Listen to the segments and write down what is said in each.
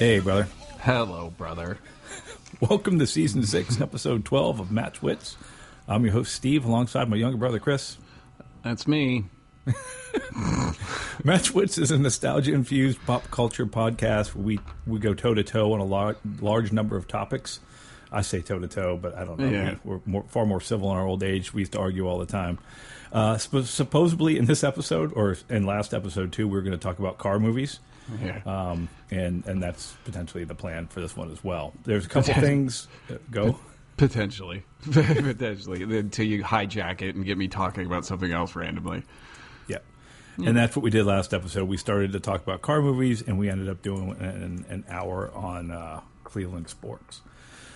Hey, brother. Hello, brother. Welcome to season six, episode 12 of Match Wits. I'm your host, Steve, alongside my younger brother, Chris. That's me. Match Wits is a nostalgia infused pop culture podcast where we, we go toe to toe on a lar- large number of topics. I say toe to toe, but I don't know. Yeah. We, are more, far more civil in our old age. We used to argue all the time. Uh, supp- supposedly, in this episode, or in last episode too, we are going to talk about car movies. Yeah. Um, and and that's potentially the plan for this one as well. There's a couple things. uh, Go. Potentially. Potentially. Until you hijack it and get me talking about something else randomly. Yeah. And that's what we did last episode. We started to talk about car movies, and we ended up doing an, an hour on uh, Cleveland sports.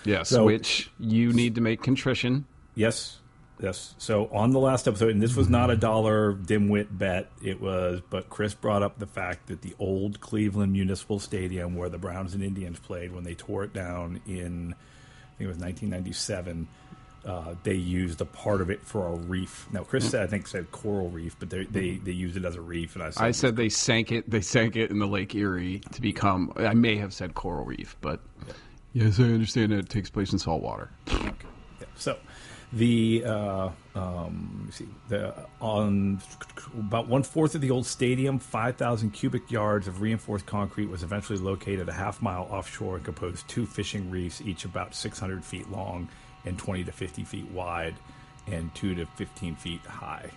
Yes, So- which you need to make contrition. Yes, yes. So on the last episode, and this was not a dollar dimwit bet. It was, but Chris brought up the fact that the old Cleveland Municipal Stadium, where the Browns and Indians played when they tore it down in, I think it was 1997. Uh, they used a part of it for a reef. Now, Chris said, I think said coral reef, but they they, they used it as a reef, and I said, I said they sank it. They sank it in the Lake Erie to become. I may have said coral reef, but yes, I understand that it takes place in salt water. Yeah. So, the uh, um, see the on about one fourth of the old stadium, five thousand cubic yards of reinforced concrete was eventually located a half mile offshore and composed two fishing reefs, each about six hundred feet long and twenty to fifty feet wide, and two to fifteen feet high.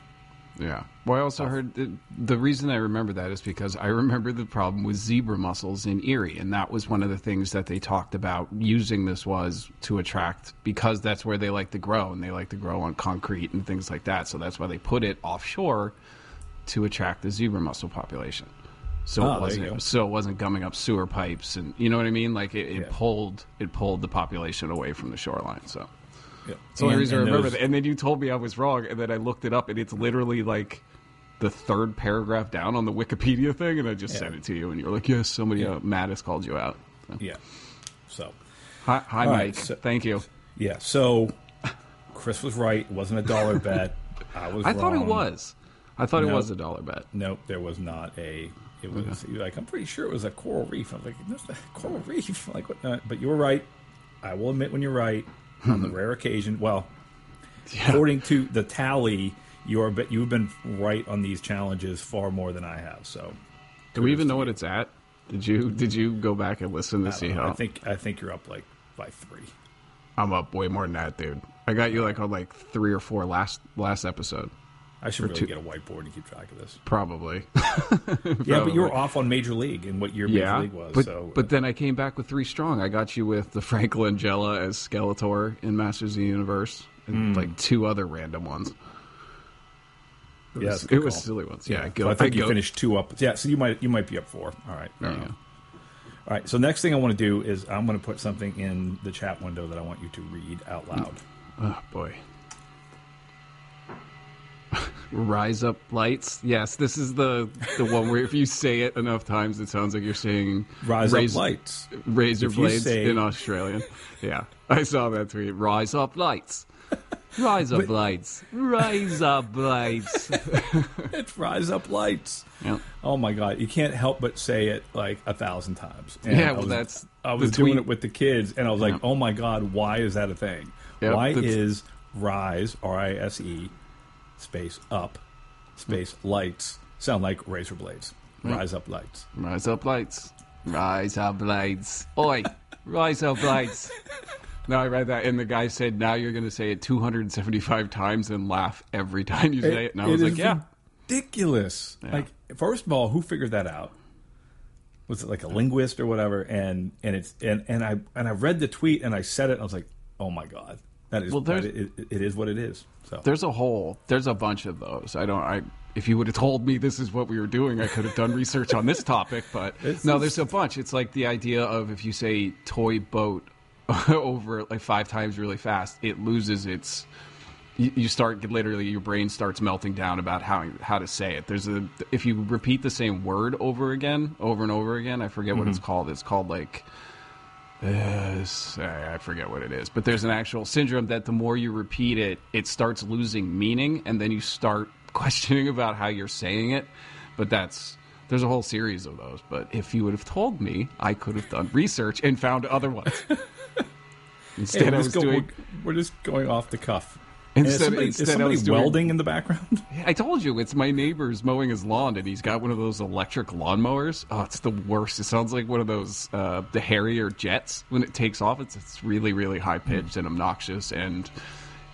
Yeah. Well, I also heard that the reason I remember that is because I remember the problem with zebra mussels in Erie, and that was one of the things that they talked about using this was to attract because that's where they like to grow, and they like to grow on concrete and things like that. So that's why they put it offshore to attract the zebra mussel population. So Ah, it there you go. wasn't so it wasn't gumming up sewer pipes, and you know what I mean. Like it, it Yeah. pulled it pulled the population away from the shoreline. So. Yeah. That's the only And- reason I remember those- that. And then you told me I was wrong, and then I looked it up, and it's literally like the third paragraph down on the Wikipedia thing, and I just Yeah. sent it to you, and you're like, "Yes, somebody, uh, Mattis called you out." So. Yeah. So Hi, hi Mike. right, so- Thank you. yeah. So Chris was right. It wasn't a dollar bet. I was. I thought it was. I thought it was a dollar bet. Nope, there was not a. It was you're like I'm pretty sure it was a coral reef. I'm like, there's a coral reef. Like, what? Uh, but you were right. I will admit when you're right. On the rare occasion, well, according to the tally, you are. But you've been right on these challenges far more than I have. So Do we even know what it's at? Did you Did you go back and listen to see know. how? I think I think you're up like by three. I'm up way more than that, dude. I got you like on like three or four last last episode, I should really two- get a whiteboard and keep track of this. probably. Yeah, but you were off on Major League and what your Major League was. but so, but then I came back with three strong. I got you with the Frank Langella as Skeletor in Masters of the Universe, and Hmm. like two other random ones. It Yeah, was, that's a good it was silly ones. Yeah, so go, I think you go- finished two up. Yeah, so you might you might be up four. All right, you you go. go. All right. So next thing I want to do is I'm going to put something in the chat window that I want you to read out loud. Oh boy. Rise up lights. Yes, this is the the one where if you say it enough times, it sounds like you're saying Rise up lights. razor If blades say- in Australian. Yeah, I saw that tweet. Rise up lights. Rise up lights. Rise up lights. It's rise up lights. Yep. Oh my god, you can't help but say it like a thousand times. And Yeah, I well, was, that's I was doing it with the kids, and I was like, Yeah. "Oh my god, why is that a thing? Yep, why that's- is rise R I S E space up space lights sound like razor blades? Mm. Rise up lights. Rise up lights. Rise up lights. Oi, rise up lights. No, I read that, and the guy said, "Now you're going to say it 275 times and laugh every time you say it." And I was it like, "Yeah, ridiculous. Like, first of all, who figured that out? Was it like a linguist or whatever? And and it's and and I and I read the tweet and I said it. And I was like, oh my god, that is Well, that it, it is what it is. So there's a whole, there's a bunch of those. I don't, I." If you would have told me this is what we were doing, I could have done research on this topic. But It's- no, there's a bunch. It's like the idea of if you say toy boat over like five times really fast, it loses its you, you start literally your brain starts melting down about how how to say it. There's a if you repeat the same word over again, over and over again. I forget what it's mm-hmm. called. It's called like. I I forget what it is, but there's an actual syndrome that the more you repeat it, it starts losing meaning, and then you start questioning about how you're saying it. But that's There's a whole series of those, but if you would have told me, I could have done research and found other ones. Instead, Hey, I was go- doing. we're, we're just going off the cuff. Instead, somebody, instead is somebody doing- welding in the background? I told you it's my neighbor's mowing his lawn, and he's got one of those electric lawnmowers. Oh, it's the worst. It sounds like one of those uh, the Harrier jets when it takes off. It's it's really really high pitched and obnoxious, and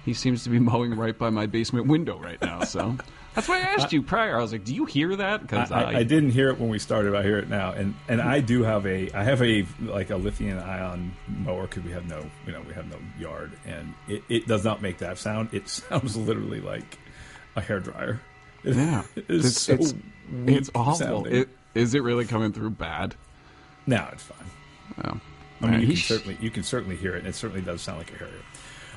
he seems to be mowing right by my basement window right now. So that's why I asked you prior. I was like, "Do you hear that?" Because I, I, I didn't hear it when we started. I hear it now, and and I do have a I have a like a lithium ion mower because we have no you know we have no yard, and it, it does not make that sound. It sounds literally like a hair dryer. It, Yeah, it is it's so it's, it's awful. It, is it really coming through bad? no, it's fine. Oh. I mean, you can certainly you can certainly hear it, and it certainly does sound like a Harrier.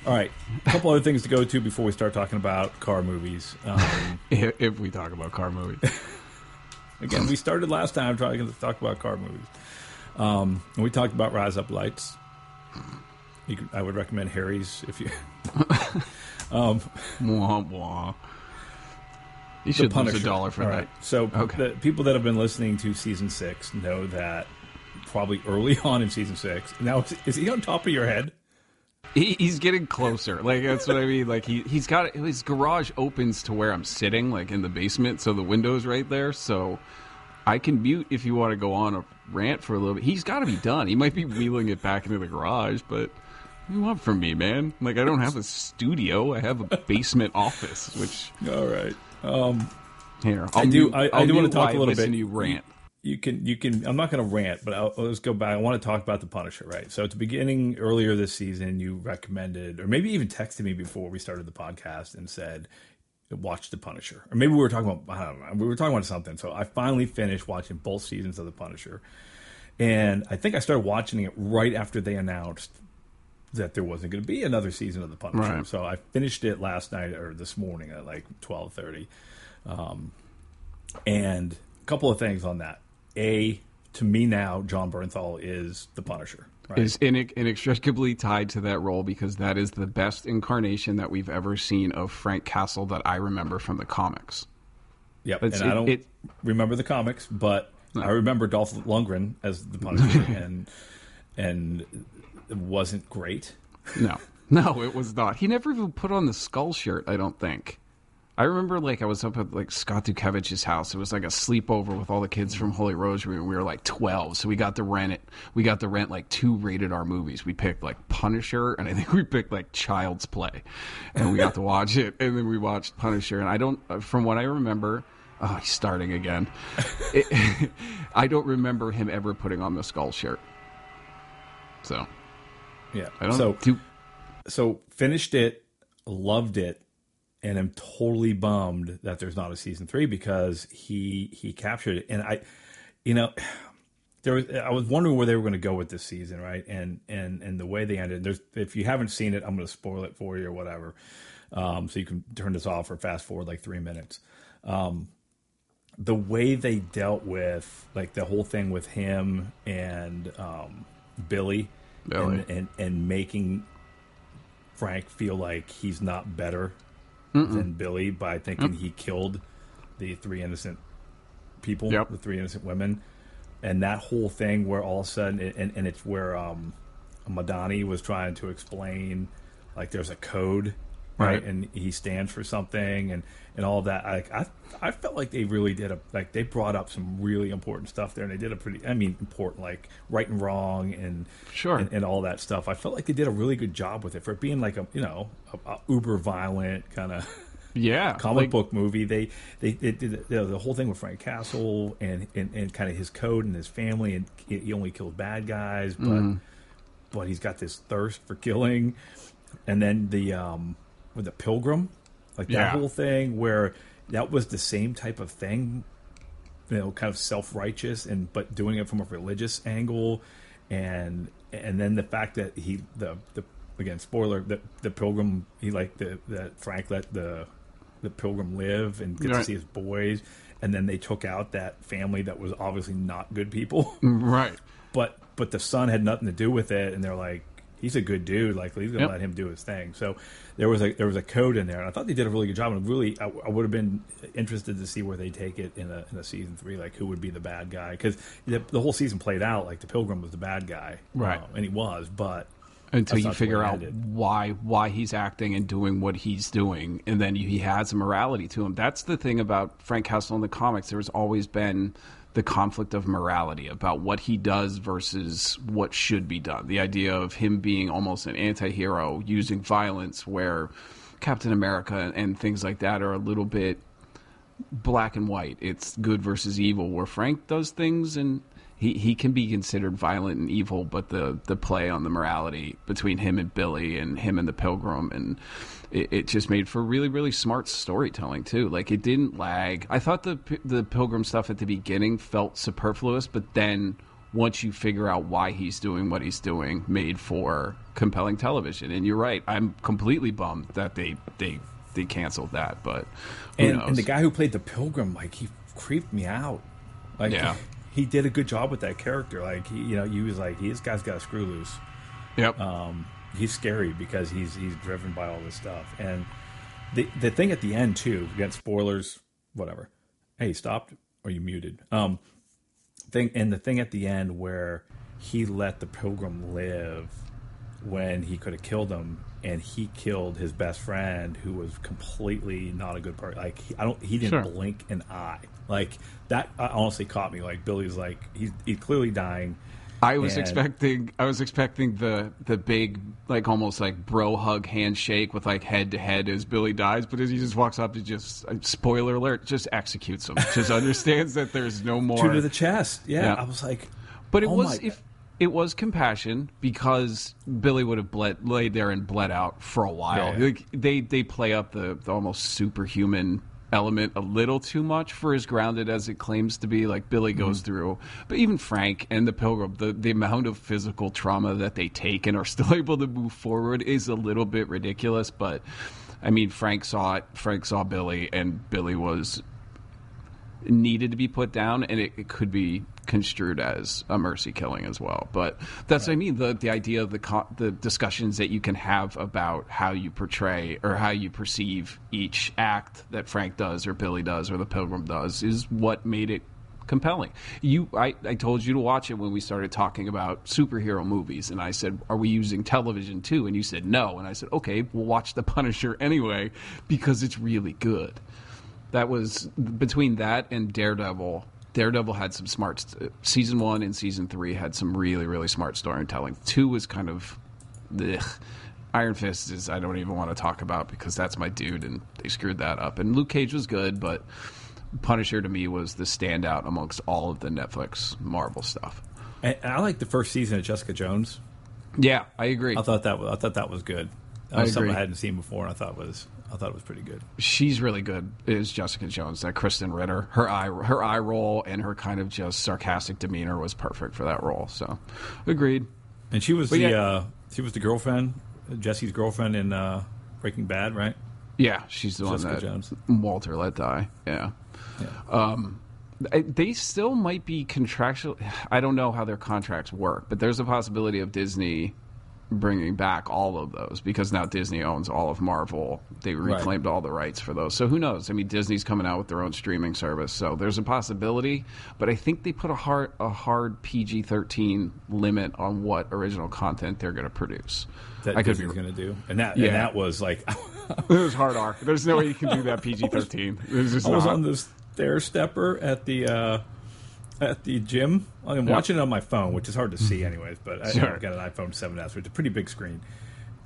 All right, a couple other things to go to before we start talking about car movies. Um, if, if we talk about car movies. again, we started last time trying to talk about car movies, um, and we talked about Rise Up Lights. You could, I would recommend Harry's if you. um, Wah, wah. You should lose a dollar for All that. right. So Okay. the people that have been listening to season six know that probably early on in season six. Now, is he on top of your head? He, he's getting closer. Like that's what I mean. Like he he's got his garage opens to where I'm sitting, like in the basement, so the window's right there. So I can mute if you want to go on a rant for a little bit. He's got to be done. He might be wheeling it back into the garage, but. What do you want from me, man? Like I don't have a studio. I have a basement office, which All right. Um, here I'll I do- mute- I- I do wanna talk a little bit. to you rant. You can you can i'm not going to rant but I'll, let's go back. I want to talk about the punisher right? So at the beginning earlier this season you recommended or maybe even texted me before we started the podcast and said watch the punisher. Or maybe we were talking about i don't know we were talking about something. So i finally finished watching both seasons of the punisher. And i think i started watching it right after they announced that there wasn't going to be another season of the punisher. Right. so i finished it last night or this morning at like 12.30 um, and a couple of things on that. A, to me now, Jon Bernthal is the Punisher. Right? is inex- inextricably tied to that role because that is the best incarnation that we've ever seen of Frank Castle that I remember from the comics. yep. it's- And I don't it- remember the comics, but I remember Dolph Lundgren as the Punisher, and and it wasn't great. No, no, it was not. He never even put on the skull shirt. I don't think. I remember like I was up at like Scott Dukevich's house. It was like a sleepover with all the kids from Holy Rosary, and we were like twelve. So we got to rent it. We got to rent like two rated R movies. We picked like Punisher, and I think we picked like Child's Play, and we got to watch it. And then we watched Punisher, and I don't, uh, from what I remember. Oh, he's starting again. It, I don't remember him ever putting on the skull shirt. So Yeah. I don't so do. so finished it, loved it, and I'm totally bummed that there's not a season three because he he captured it, and I, you know. There was, I was wondering where they were going to go with this season, right? And and and the way they ended. There's, if you haven't seen it, I'm going to spoil it for you or whatever, um, so you can turn this off or fast forward like three minutes. Um, the way they dealt with like the whole thing with him and um, Billy, Billy. And, and and making Frank feel like he's not better than Billy by thinking he killed the three innocent people, Yep. the three innocent women, and that whole thing where all of a sudden, and, and it's where um, Madani was trying to explain like there's a code, right, Right. and he stands for something, and and all that. I, I I felt like they really did a like they brought up some really important stuff there, and they did a pretty, I mean, important like right and wrong and Sure. and, and all that stuff. I felt like they did a really good job with it for it being like a you know a, a uber violent kind of Yeah, comic like- book movie. They they, they did the, the whole thing with Frank Castle and, and, and kind of his code and his family, and he only killed bad guys, but Mm-hmm. but he's got this thirst for killing. And then the um with the pilgrim, like that Yeah. whole thing where that was the same type of thing, you know, kind of self righteous and but doing it from a religious angle, and and then the fact that he the the again spoiler the the pilgrim he like the that Frank let the the pilgrim live and get to see his boys, and then they took out that family that was obviously not good people, right. but but the son had nothing to do with it, and they're like he's a good dude. Like he's gonna Yep. let him do his thing. So there was a there was a code in there, and I thought they did a really good job. And really, I, I would have been interested to see where they take it in a in a season three. Like who would be the bad guy? Because the, the whole season played out like the Pilgrim was the bad guy, Right. Um, and he was, but until you figure out why why he's acting and doing what he's doing, and then he has a morality to him. That's the thing about Frank Castle in the comics. There's always been the conflict of morality about what he does versus what should be done. The idea of him being almost an anti-hero using violence, where Captain America and things like that are a little bit black and white. It's good versus evil. Where Frank does things and he, he can be considered violent and evil, but the, the play on the morality between him and Billy and him and the Pilgrim and it, it just made for really really smart storytelling too. Like it didn't lag. I thought the the Pilgrim stuff at the beginning felt superfluous, but then once you figure out why he's doing what he's doing, made for compelling television. And you're right. I'm completely bummed that they they they canceled that, but and, and the guy who played the Pilgrim, like he creeped me out. Like Yeah. He did a good job with that character. Like he, you know, he was like, this guy's got a screw loose. yep. um, he's scary because he's he's driven by all this stuff. And the the thing at the end too, again, spoilers, whatever. Hey, stopped or you muted. Um, thing and the thing at the end where he let the pilgrim live when he could have killed him and he killed his best friend who was completely not a good part like he, i don't he didn't Sure. blink an eye like that uh, honestly caught me like billy's like he's, he's clearly dying I was And- expecting I was expecting the the big like almost like bro hug handshake with like head to head as Billy dies, but as he just walks up, to just uh, spoiler alert, just executes him. Just understands that there's no more. two to the chest yeah, Yeah. i was like but it oh was if it was compassion because Billy would have bled laid there and bled out for a while. Yeah. Like, they they play up the, the almost superhuman element a little too much for as grounded as it claims to be. Like Billy goes mm-hmm. through, but even Frank and the Pilgrim, the the amount of physical trauma that they take and are still able to move forward is a little bit ridiculous. But I mean, Frank saw it. Frank saw Billy, and Billy was needed to be put down, and it, it could be construed as a mercy killing as well. But that's what I mean. The the idea of the co- the discussions that you can have about how you portray or how you perceive each act that Frank does or Billy does or the Pilgrim does is what made it compelling. You, I, I told you to watch it when we started talking about superhero movies, and I said, "Are we using television too?" And you said, "No." And I said, "Okay, we'll watch The Punisher anyway because it's really good." That was between that and Daredevil. Daredevil had some smart. St- season one and season three had some really, really smart storytelling. Two was kind of, ugh. Iron Fist is I don't even want to talk about because that's my dude, and they screwed that up. And Luke Cage was good, but Punisher to me was the standout amongst all of the Netflix Marvel stuff. And and I like the first season of Jessica Jones. Yeah, I agree. I thought that was, I thought that was good. That I something. I hadn't seen before, and I thought was I thought it was pretty good. She's really good. Is Jessica Jones that Krysten Ritter? Her eye, her eye roll, and her kind of just sarcastic demeanor was perfect for that role. So, agreed. And she was But the yeah. uh, she was the girlfriend, Jesse's girlfriend in uh, Breaking Bad, right? Yeah, she's the Jessica one that Jones. Walter let die. Yeah. Um, they still might be contractual. I don't know how their contracts work, but there's a possibility of Disney bringing back all of those because now Disney owns all of Marvel. They reclaimed all the rights for those. So who knows? I mean, Disney's coming out with their own streaming service, so there's a possibility. But I think they put a hard a hard PG-13 limit on what original content they're going to produce. That I Disney's going to do, and that Yeah. and that was like It was hard R. There's no way you can do that PG-13. There's just I was on this stair stepper at the uh, at the gym. I'm Yeah. watching it on my phone, which is hard to see, anyways. But I, Sure. I've got an iPhone 7s, which is a pretty big screen,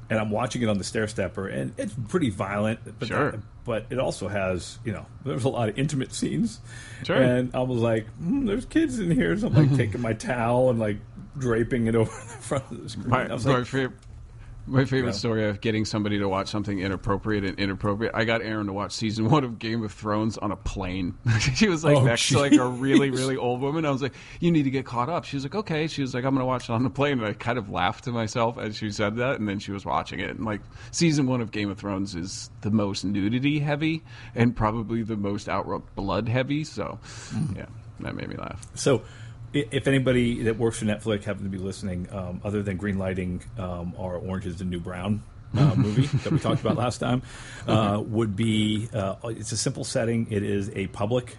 and I'm watching it on the stair stepper, and it's pretty violent. But Sure. but it also has you know there's a lot of intimate scenes, Sure. and I was like, mm, there's kids in here, so I'm like taking my towel and like draping it over the front of the screen. My, I was my, like, fav- my favorite story of getting somebody to watch something inappropriate and inappropriate. I got Aaron to watch season one of Game of Thrones on a plane. she was like Oh, next to like a really, really old woman. I was like, "You need to get caught up." She was like, "Okay." She was like, "I'm going to watch it on the plane." And I kind of laughed to myself as she said that, and then she was watching it. And like season one of Game of Thrones is the most nudity heavy and probably the most outright blood heavy. So Mm-hmm. yeah, that made me laugh. So, if anybody that works for Netflix happens to be listening, um, other than greenlighting um, our Orange is the New Brown uh, movie that we talked about last time, uh, would be uh, it's a simple setting. It is a public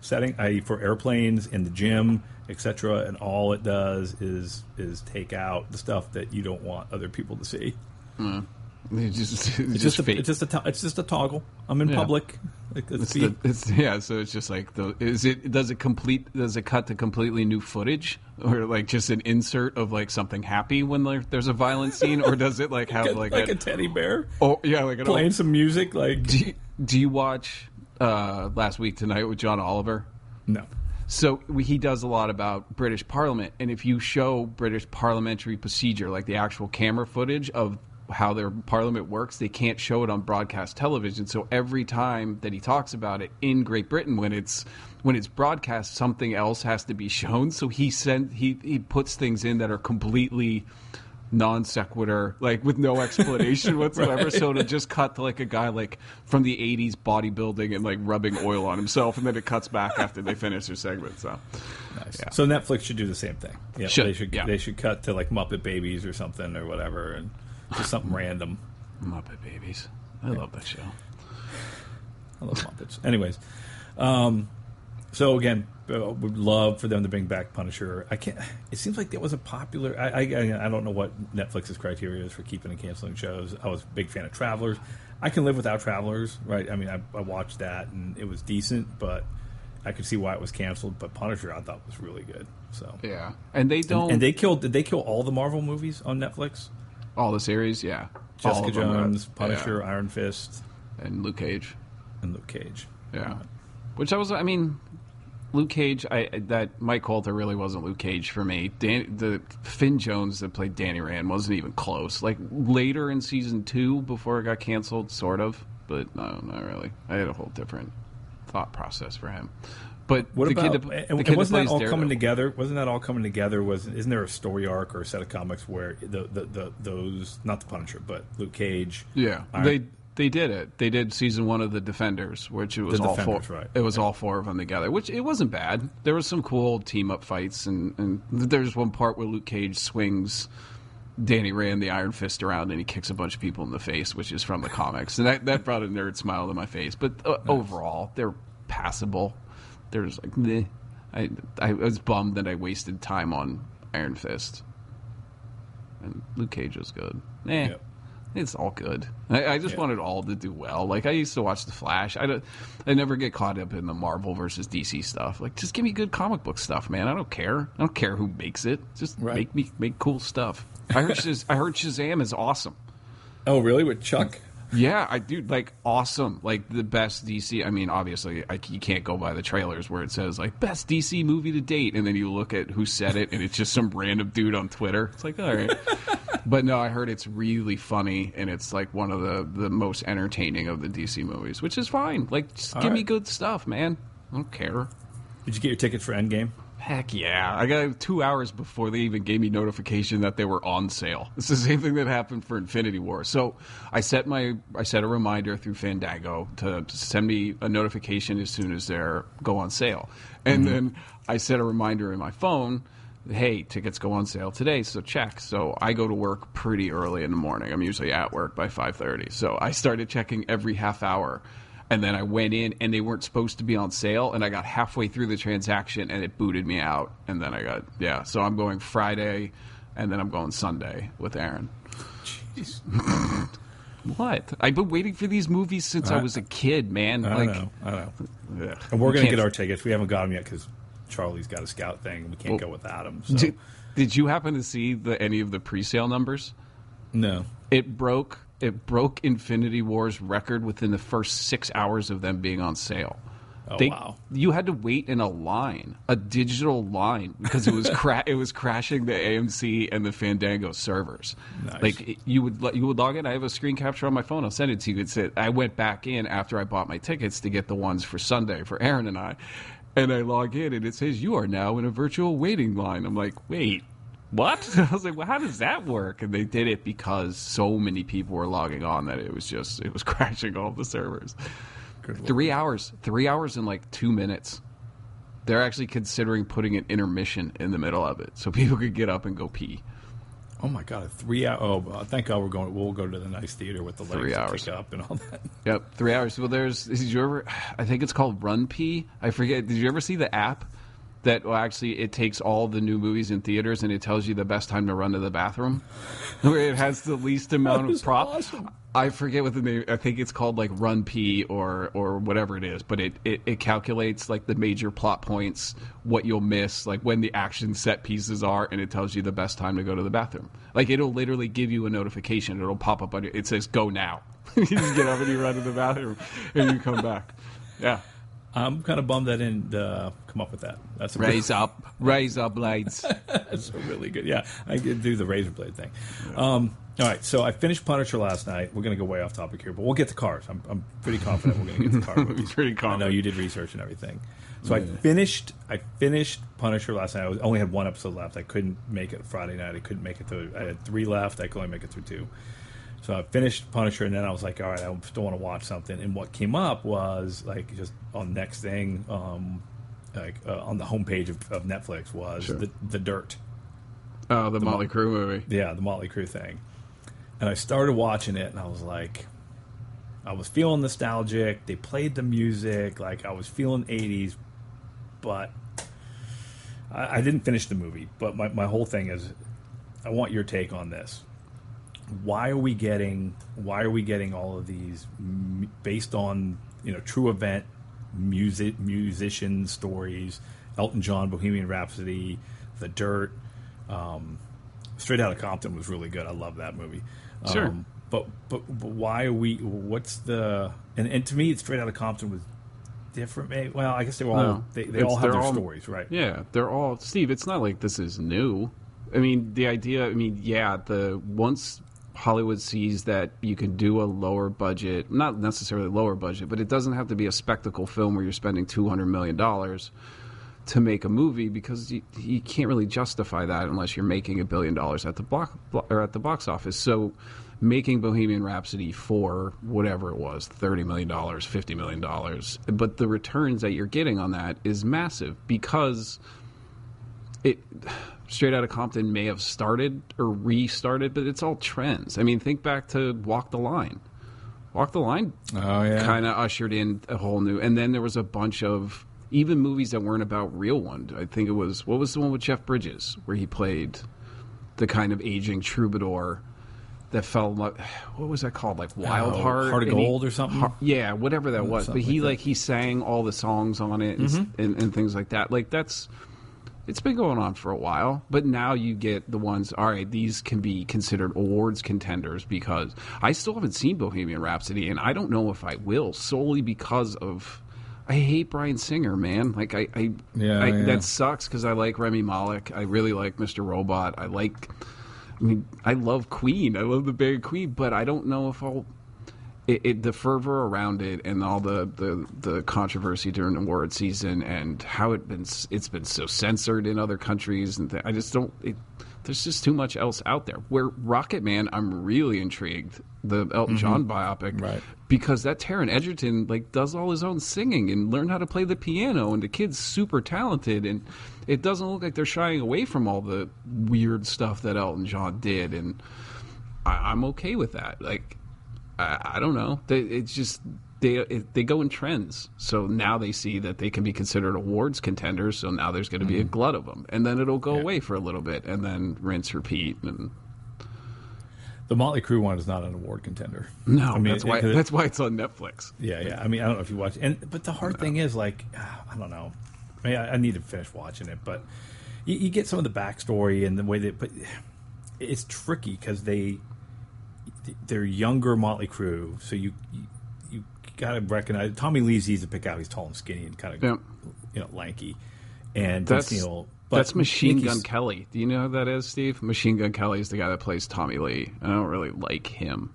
setting, i.e., for airplanes in the gym, etc. And all it does is is take out the stuff that you don't want other people to see. It's just, it's It's just just, a, it's just a to- it's just a toggle. I'm in Yeah. public. Like, It's the, it's, yeah, so it's just like the is it does it complete does it cut to completely new footage or like just an insert of like something happy when there, there's a violent scene or does it like have like, like, a, a, teddy bear oh yeah like an playing some music. Like do you, do you watch uh, last week tonight with John Oliver? no. So we, he does a lot about British Parliament, and if you show British parliamentary procedure, like the actual camera footage of how their parliament works, they can't show it on broadcast television. So every time that he talks about it in Great Britain, when it's when it's broadcast, something else has to be shown. So he sent he he puts things in that are completely non sequitur, like with no explanation whatsoever. So to just cut to like a guy like from the '80s bodybuilding and like rubbing oil on himself, and then it cuts back after they finish their segment. So Nice. Yeah. So Netflix should do the same thing. Yeah, Should, they should. yeah. They should cut to like Muppet Babies or something or whatever, and just something random. Muppet Babies, I love that show. I love Muppets. Anyways, um, so again, uh, would love for them to bring back Punisher. I can't. It seems like that was a popular. I, I I don't know what Netflix's criteria is for keeping and canceling shows. I was a big fan of Travelers. I can live without Travelers, right? I mean, I, I watched that and it was decent, but I could see why it was canceled. But Punisher, I thought was really good. So Yeah, and they don't and they killed. Did they kill all the Marvel movies on Netflix? All the series. Yeah, Jessica Jones, Punisher, yeah. Iron Fist, and Luke Cage. and Luke Cage. Yeah, which I was. I mean, Luke Cage. I that Mike Colter really wasn't Luke Cage for me. Dan, the Finn Jones that played Danny Rand wasn't even close. Like later in season two, before it got canceled, sort of, but no, not really. I had a whole different thought process for him. But What the about? kid, that, and, the and kid that wasn't that plays all Daredevil- coming together? Wasn't that all coming together? Was isn't there a story arc or a set of comics where the the, the those not the Punisher but Luke Cage? Yeah, Iron- they they did it. They did season one of the Defenders, which it was all four. right. It was all four of them together, which it wasn't bad. There was some cool team up fights, and, and there's one part where Luke Cage swings Danny Rand the Iron Fist around, and he kicks a bunch of people in the face, which is from the comics, and that that brought a nerd smile to my face. But uh, overall, they're passable. There's like, meh. I I was bummed that I wasted time on Iron Fist, and Luke Cage was good. Eh. Yep. It's all good. I, I just wanted all to do well. Like I used to watch The Flash. I don't. I never get caught up in the Marvel versus DC stuff. Like just give me good comic book stuff, man. I don't care. I don't care who makes it. Just Right. make me make cool stuff. I heard Shaz, I heard Shazam is awesome. Oh, really? With Chuck? Yeah, I do like awesome, like the best DC. I mean, obviously, I, you can't go by the trailers where it says like best DC movie to date, and then you look at who said it, and it's just some random dude on Twitter. It's like, all right, but no, I heard it's really funny, and it's like one of the the most entertaining of the DC movies, which is fine. Like, just All give me good stuff, man. I don't care. Did you get your tickets for Endgame? Heck yeah. I got two hours before they even gave me notification that they were on sale. It's the same thing that happened for Infinity War. So I set my I set a reminder through Fandango to send me a notification as soon as they're go on sale. And mm-hmm. then I set a reminder in my phone, hey, tickets go on sale today, so check. So I go to work pretty early in the morning. I'm usually at work by 5:30. So I started checking every half hour and then I went in and they weren't supposed to be on sale and I got halfway through the transaction and it booted me out and then I got yeah so I'm going Friday and then I'm going Sunday with Aaron. Jeez. what? I've been waiting for these movies since I, I- was a kid, man. I like, know. I know. ugh. And we're gonna get our tickets. We haven't got them yet because Charlie's got a scout thing. We can't Well, go without him. So. Did, did you happen to see the any of the pre-sale numbers? no. It broke it broke Infinity War's record within the first six hours of them being on sale. Oh, They- wow. You had to wait in a line, a digital line, because it was cra- it was crashing the AMC and the Fandango servers. Nice. Like it- you would you would log in. I have a screen capture on my phone. I'll send it to you. It's it. I went back in after I bought my tickets to get the ones for Sunday for Aaron and I, and I log in and it says you are now in a virtual waiting line. I'm like, wait. What? I was like, well, how does that work? And they did it because so many people were logging on that it was just it was crashing all the servers. Good lord. Three hours, three hours in like two minutes. they're actually considering putting an intermission in the middle of it, so people could get up and go pee. Oh my god, a three hour. Oh, thank God we're going. We'll go to the nice theater with the Three hours. up and all that. Yep, three hours. Well, there's. Did you ever? I think it's called Run Pee. I forget. Did you ever see the app that well, actually it takes all the new movies in theaters and it tells you the best time to run to the bathroom, where it has the least amount of was prop. awesome. I forget what the name. I think it's called like Run P or or whatever it is, but it, it it calculates like the major plot points, what you'll miss, like when the action set pieces are, and it tells you the best time to go to the bathroom. Like it'll literally give you a notification. It'll pop up on your. It says go now. you just get up and you run to the bathroom, and you come back. Yeah. I'm kind of bummed I didn't uh, come up with that. That's a Raise up, raise up, blades. That's a really good. Yeah, I could do the razor blade thing. Um, all right, so I finished Punisher last night. We're going to go way off topic here, but we'll get to cars. I'm, I'm pretty confident we're going to get to cars. movies. Pretty I know you did research and everything. So I finished. I finished Punisher last night. I was, only had one episode left. I couldn't make it Friday night. I couldn't make it through. I had three left. I could only make it through two. So I finished Punisher, and then I was like, all right, I still want to watch something. And what came up was like just on next thing, um, like uh, on the homepage of, of Netflix was the the Dirt. Oh, the Motley Crue movie. Yeah, the Motley Crue thing. And I started watching it, and I was like, I was feeling nostalgic. They played the music, like I was feeling '80s, but I, I didn't finish the movie. But my my whole thing is, I want your take on this. Why are we getting? Why are we getting all of these m- based on you know true event music musician stories? Elton John, Bohemian Rhapsody, The Dirt. Um, Straight Outta Compton was really good. I love that movie. Sure. Um, but, but but why are we? What's the? And, and to me, it's Straight Outta Compton was different. Maybe. Well, I guess they were all No. they, they all have their all- stories, right? Yeah, they're all Steve. It's not like this is new. I mean, the idea. I mean, yeah, the once Hollywood sees that you can do a lower budget, not necessarily lower budget, but it doesn't have to be a spectacle film where you're spending two hundred million dollars to make a movie because you, you can't really justify that unless you're making a billion dollars at the block or at the box office. So making Bohemian Rhapsody for whatever it was, thirty million dollars, fifty million dollars, but the returns that you're getting on that is massive because it straight out of Compton may have started or restarted, but it's all trends. I mean, think back to Walk the Line. Walk the Line Oh yeah. kind of ushered in a whole new, and then there was a bunch of even movies that weren't about real ones. I think it was what was the one with Jeff Bridges where he played the kind of aging troubadour that felt like what was that called like oh, Wild Oh, Heart, Heart of And he- Gold or something? Har- yeah, whatever that was. But he like like he sang all the songs on it and, s- mm-hmm. and, and things like that. Like that's it's been going on for a while, but now you get the ones. All right, these can be considered awards contenders because I still haven't seen Bohemian Rhapsody, and I don't know if I will solely because of I hate Bryan Singer, man. Like I, I, Yeah, I yeah. that sucks because I like Rami Malek. I really like Mr. Robot. I like. I mean, I love Queen. I love the band Queen, but I don't know if I'll it, it, the fervor around it and all the, the, the controversy during the award season and how it been it's been so censored in other countries and th- I just don't it, there's just too much else out there. Where Rocketman, I'm really intrigued the Elton mm-hmm. John biopic, Right. Because that Taron Egerton like does all his own singing and learned how to play the piano, and the kid's super talented, and it doesn't look like they're shying away from all the weird stuff that Elton John did, and I, I'm okay with that. Like I, I don't know. They, it's just they it, they go in trends. So now they see that they can be considered awards contenders. So now there's going to be a mm-hmm. glut of them, and then it'll go away for a little bit, and then rinse, repeat. And The Motley Crue one is not an award contender. no, I mean, that's why it- that's why it's on Netflix. Yeah, yeah. I mean, I don't know if you watch, and but the hard thing is like, I don't know. I mean, I, I need to finish watching it, but you, you get some of the backstory and the way that, but it's tricky because they they're younger Motley Crue, so you you, you got to recognize Tommy Lee's easy to pick out. He's tall and skinny and kind of Yeah. you know lanky, and That's you know, but that's Machine Gun Kelly. Do you know who that is, Steve? Machine Gun Kelly is the guy that plays Tommy Lee. I don't really like him.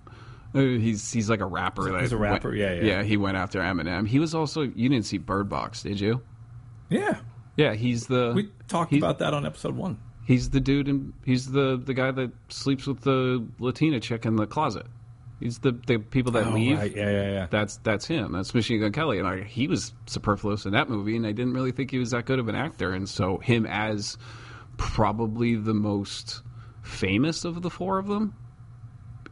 Uh, He's he's like a rapper. He's a went- rapper, yeah, yeah. Yeah, he went after Eminem. He was also you didn't see Bird Box, did you? Yeah, Yeah, he's the we talked about that on episode one. He's the dude, and he's the the guy that sleeps with the Latina chick in the closet. He's the the people that Oh, leave. right. Yeah, yeah, yeah. That's that's him. That's Machine Gun Kelly, and I, he was superfluous in that movie, and I didn't really think he was that good of an actor. And so him as probably the most famous of the four of them.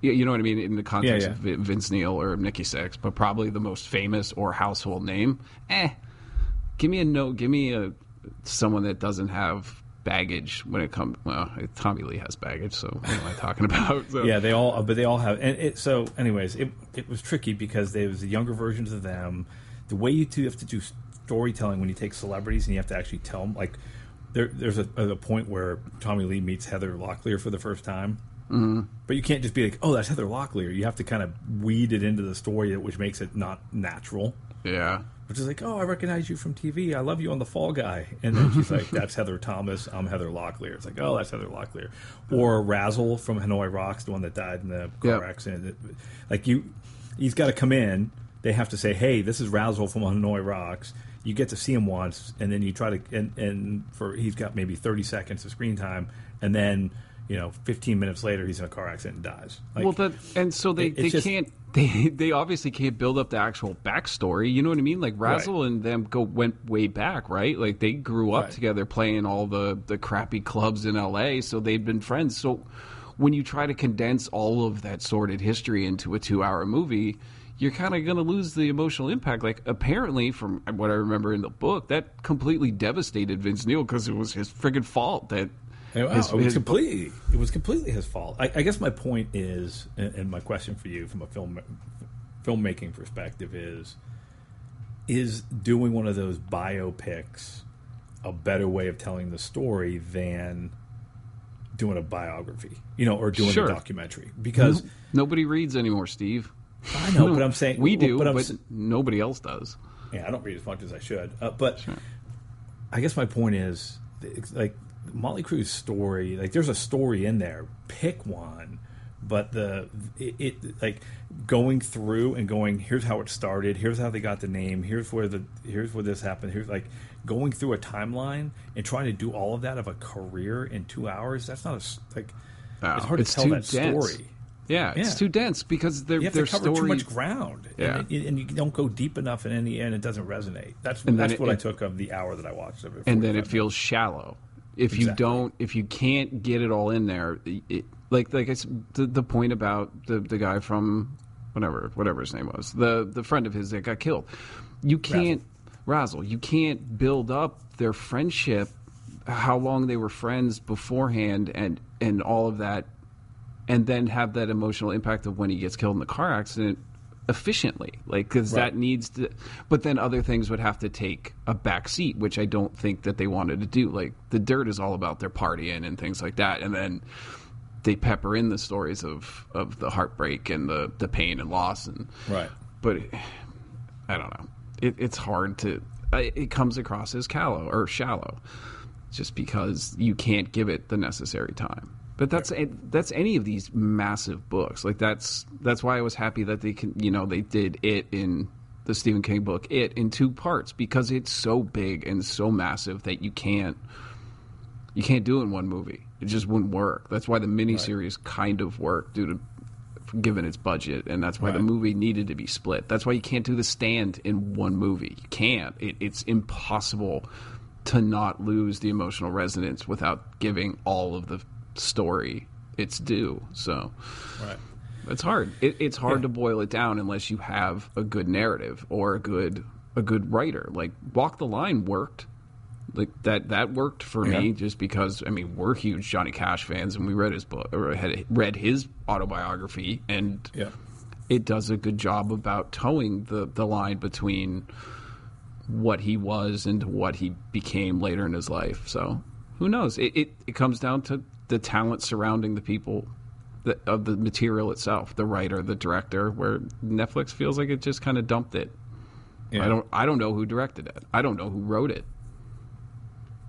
Yeah, you know what I mean in the context Yeah, of Vince Neil or Nikki Sixx, but probably the most famous or household name. Eh, give me a note. Give me a someone that doesn't have baggage when it comes. Well, Tommy Lee has baggage, so what am I talking about? So, Yeah, they all, but they all have. And it, so, anyways, it it was tricky because there was the younger versions of them. The way you two have to do storytelling when you take celebrities and you have to actually tell them, like, there, there's a, a point where Tommy Lee meets Heather Locklear for the first time. Mm-hmm. But you can't just be like, "Oh, that's Heather Locklear." You have to kind of weed it into the story, which makes it not natural. yeah. Which is like, "Oh, I recognize you from TV. I love you on The Fall Guy." And then she's like, "That's Heather Thomas. I'm Heather Locklear." It's like, "Oh, that's Heather Locklear." Or Razzle from Hanoi Rocks, the one that died in the car Yep. accident. Like you, he's got to come in. They have to say, "Hey, this is Razzle from Hanoi Rocks." You get to see him once, and then you try to, and, and for he's got maybe 30 seconds of screen time, and then you know, 15 minutes later, he's in a car accident and dies. Like, well, that and so they, it- they just- can't they they obviously can't build up the actual backstory. You know what I mean? Like Razzle and them go went way back, right? Like they grew up Right. together playing all the the crappy clubs in L.A. So they've been friends. So when you try to condense all of that sordid history into a two hour movie. You're kind of going to lose the emotional impact. Like, apparently, from what I remember in the book, that completely devastated Vince Neil because it was his friggin' fault that wow, his- it was his- completely it was completely his fault. I, I guess my point is, and, and my question for you from a film filmmaking perspective is, is doing one of those biopics a better way of telling the story than doing a biography, you know, or doing Sure. a documentary? Because nobody reads anymore, Steve. I know, but I'm saying we do, but, but, nobody else does. yeah, I don't read as much as I should. Uh, but I guess my point is, it's like Motley Crue's story. Like, there's a story in there. Pick one, but the it, it like going through and going. Here's how it started. Here's how they got the name. Here's where the here's where this happened. Here's like going through a timeline and trying to do all of that of a career in two hours. That's not a like. No, it's hard it's to tell too that dense. story. Yeah, it's Yeah. too dense because their You have their to cover story. too much ground, Yeah. and, and you don't go deep enough in any, and it doesn't resonate. That's And that's it- what I took of the hour that I watched of it. and then 45 it feels shallow. If you Exactly. don't, if you can't get it all in there, it, like like I s the, the point about the the guy from whatever whatever his name was, the the friend of his that got killed. You can't Razzle. You can't build up their friendship, how long they were friends beforehand, and and all of that, and then have that emotional impact of when he gets killed in the car accident efficiently like because Right. that needs to but then other things would have to take a back seat which i don't think that they wanted to do like the dirt is all about their partying and things like that and then they pepper in the stories of of the heartbreak and the the pain and loss and Right. but it, i don't know it, it's hard to it comes across as callow or shallow just because you can't give it the necessary time. But that's that's any of these massive books. Like that's that's why I was happy that they can you know they did it in the Stephen King book it in two parts because it's so big and so massive that you can't you can't do it in one movie. It just wouldn't work. That's why the miniseries kind of worked due to given its budget, and that's why the movie needed to be split. That's why you can't do the stand in one movie. You can't. It, it's impossible to not lose the emotional resonance without giving all of the story its due. So Right. it's hard. It, it's hard Yeah. to boil it down unless you have a good narrative or a good a good writer. Like Walk the Line worked. Like that that worked for me just because I mean we're huge Johnny Cash fans and we read his book or had read his autobiography and Yeah. it does a good job about towing the, the line between what he was and what he became later in his life. So who knows? It, it, it comes down to the talent surrounding the people that, of the material itself, the writer, the director, where Netflix feels like it just kind of dumped it. Yeah. I don't I don't know who directed it. I don't know who wrote it.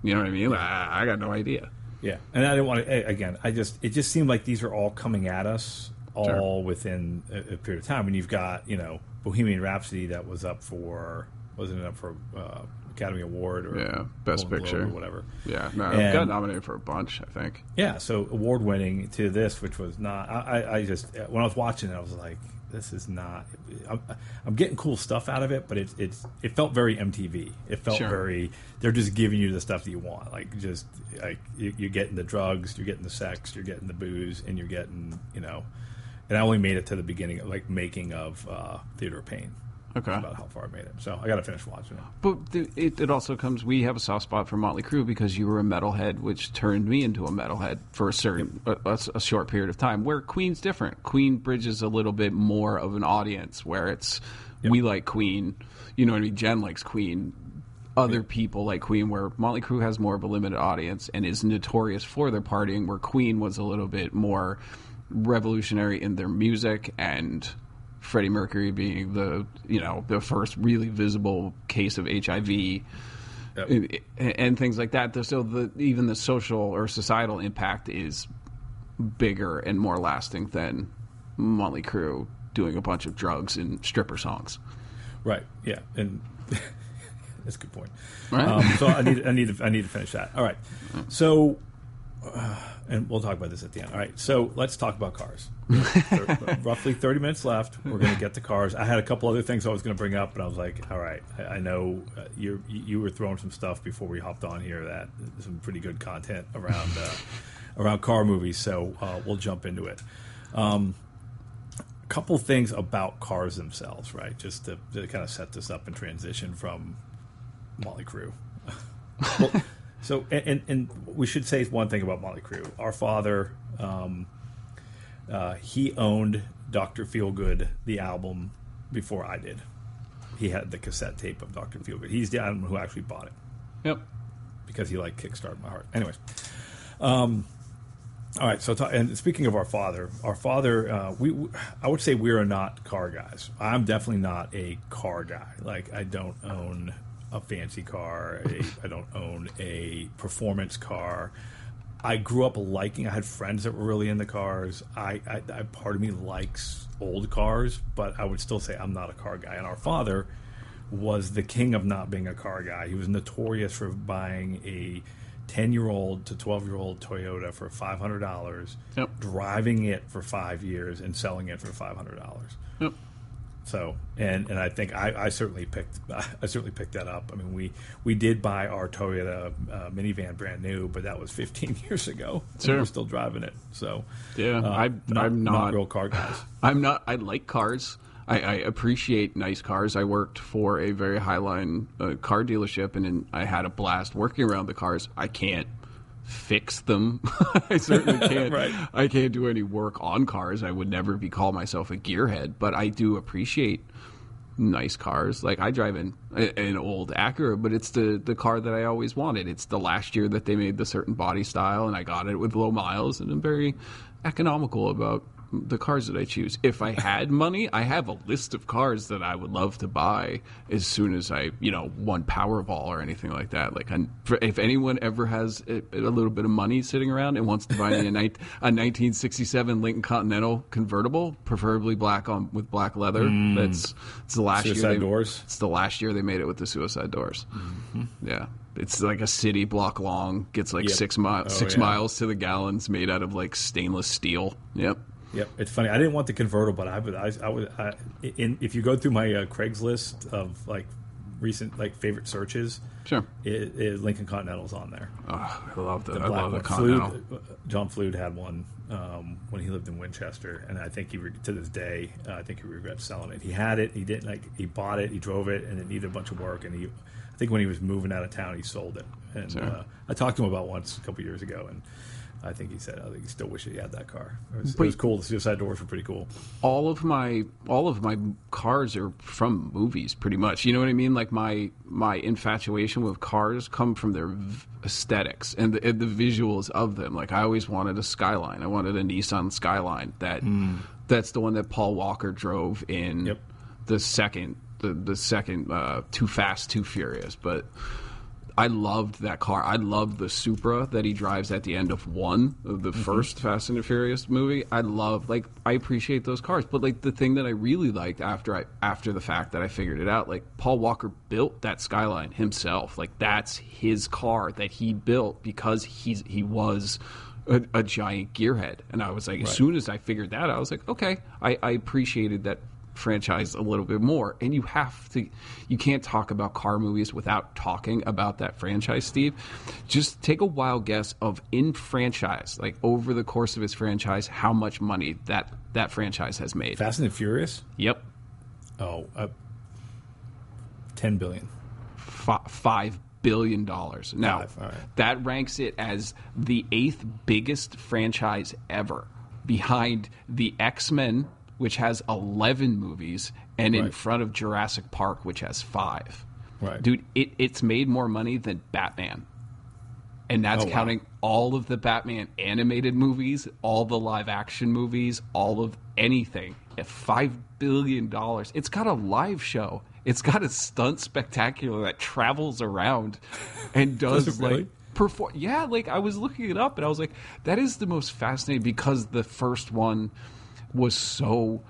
You know what I mean? I, I got no idea. Yeah, and I didn't want to. Again, I just it just seemed like these are all coming at us all Sure. within a, a period of time. When you've got you know Bohemian Rhapsody that was up for wasn't it up for uh, Academy Award or Yeah, Best Golden Picture. or whatever. Yeah, no, And- got nominated for a bunch. I think. Yeah, so award winning to this, which was not. I, I, just when I was watching it, I was like, "This is not." I'm, I'm getting cool stuff out of it, but it's it's it felt very MTV. It felt Sure. very. They're just giving you the stuff that you want, like just like you, you're getting the drugs, you're getting the sex, you're getting the booze, and you're getting you know. And I only made it to the beginning, like making of uh, Theater of Pain. Okay. About how far I made it. So I got to finish watching it. But th- it, it also comes. We have a soft spot for Motley Crue because you were a metalhead, which turned me into a metalhead for a certain a, a- a short period of time. Where Queen's different. Queen bridges a little bit more of an audience where it's we like Queen. You know what I mean? Jen likes Queen. Other people like Queen, where Motley Crue has more of a limited audience and is notorious for their partying, where Queen was a little bit more revolutionary in their music and Freddie Mercury being the you know the first really visible case of HIV and, and things like that. So the even the social or societal impact is bigger and more lasting than Motley Crue doing a bunch of drugs and stripper songs. Right. Yeah. And that's a good point. Right. Um, so I need I need to, I need to finish that. All right. So, uh, and we'll talk about this at the end. All right. So let's talk about cars. Roughly thirty minutes left. We're going to get to cars. I had a couple other things I was going to bring up, but I was like, all right. I, I know uh, you you were throwing some stuff before we hopped on here that some pretty good content around uh, around car movies. So uh, we'll jump into it Um couple things about cars themselves, right? Just to, to kind of set this up and transition from Motley Crue. well, so, and, and, we should say one thing about Motley Crue. Our father, um, uh, he owned Dr. Feelgood, the album, before I did. He had the cassette tape of Dr. Feelgood. He's the one who actually bought it Yep. because he like kickstarted my heart. Anyways, um, all right. So, ta- and speaking of our father, our father, uh, we, we- I would say we are not car guys. I'm definitely not a car guy. Like, I don't own a fancy car. A, I don't own a performance car. I grew up liking. I had friends that were really into cars. I, I, I part of me likes old cars, but I would still say I'm not a car guy. And our father was the king of not being a car guy. He was notorious for buying a 10 year old to 12 year old Toyota for $500, Yep. driving it for five years, and selling it for $500. Yep. So, and and I think I, I certainly picked I certainly picked that up. I mean, we we did buy our Toyota uh, minivan brand new, but that was 15 years ago. Sure. we're still driving it. So, Yeah, uh, I- not, I'm not- real car guys. I'm not. I like cars. I, I appreciate nice cars. I worked for a very high line uh, car dealership, and, and I had a blast working around the cars. I can't fix them. I certainly can't. Right. I can't do any work on cars. I would never be call myself a gearhead, but I do appreciate nice cars. Like I drive in an old Acura, but it's the the car that I always wanted. It's the last year that they made the certain body style, and I got it with low miles, and I'm very economical about the cars that I choose. If I had money, I have a list of cars that I would love to buy as soon as I, you know, won Powerball or anything like that. Like, if anyone ever has a, a little bit of money sitting around and wants to buy me a, a 1967 Lincoln Continental convertible, preferably black on with black leather, that's it's the last Mm. Suicide year. They, doors? It's the last year they made it with the suicide doors. Yeah. It's like a city block long. Gets like Yep. six miles, Oh, six yeah. miles to the gallons. Made out of like stainless steel. Yep. Yep, it's funny. I didn't want the convertible, but I would. I, I would. I, in, if you go through my uh, Craigslist of like recent like favorite searches, Sure. it, it, Lincoln Continental's on there. Oh, I love the, I black love the. Continental. Flude, uh, John Flude had one um, when he lived in Winchester, and I think he to this day, uh, I think he regrets selling it. He had it, he didn't like, he bought it, he drove it, and it needed a bunch of work. And he, I think when he was moving out of town, he sold it. And Sure. uh, I talked to him about once a couple years ago, and I think he said, I think he still wishes he had that car. It was, it was cool. The suicide doors were pretty cool. all of my all of my cars are from movies pretty much you know what i mean like my my infatuation with cars come from their v- aesthetics and the, and the visuals of them like i always wanted a skyline i wanted a nissan skyline that that's the one that paul walker drove in Yep. the second the, the second uh, too fast too furious but I loved that car. I loved the Supra that he drives at the end of one of the mm-hmm. first Fast and the Furious movie. I love like I appreciate those cars, but like the thing that I really liked after I after the fact that I figured it out, like Paul Walker built that Skyline himself. Like that's his car that he built because he's he was a, a giant gearhead, and I was like, as soon as I figured that, out, I was like, okay, I, I appreciated that franchise a little bit more and you have to you can't talk about car movies without talking about that franchise steve just take a wild guess of in franchise like over the course of his franchise how much money that that franchise has made Fast and Furious. yep Oh, uh, ten billion. F- five billion dollars now Five, right. that ranks it as the eighth biggest franchise ever behind the x-men which has 11 movies and in front of jurassic park which has five Right. dude it, it's made more money than batman and that's Oh, wow. counting all of the batman animated movies all the live action movies all of anything at five billion dollars it's got a live show it's got a stunt spectacular that travels around and does Does really? like perform yeah like i was looking it up and i was like that is the most fascinating because the first one was so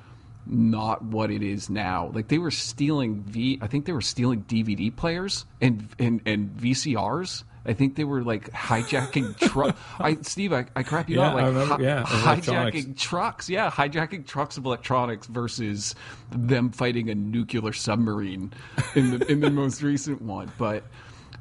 not what it is now. Like they were stealing V I think they were stealing DVD players and and, and VCRs. I think they were like hijacking truck. I Steve, I, I crap you Yeah, not like I remember- hi- yeah, hijacking trucks. Yeah, hijacking trucks of electronics versus them fighting a nuclear submarine in the in the most recent one. But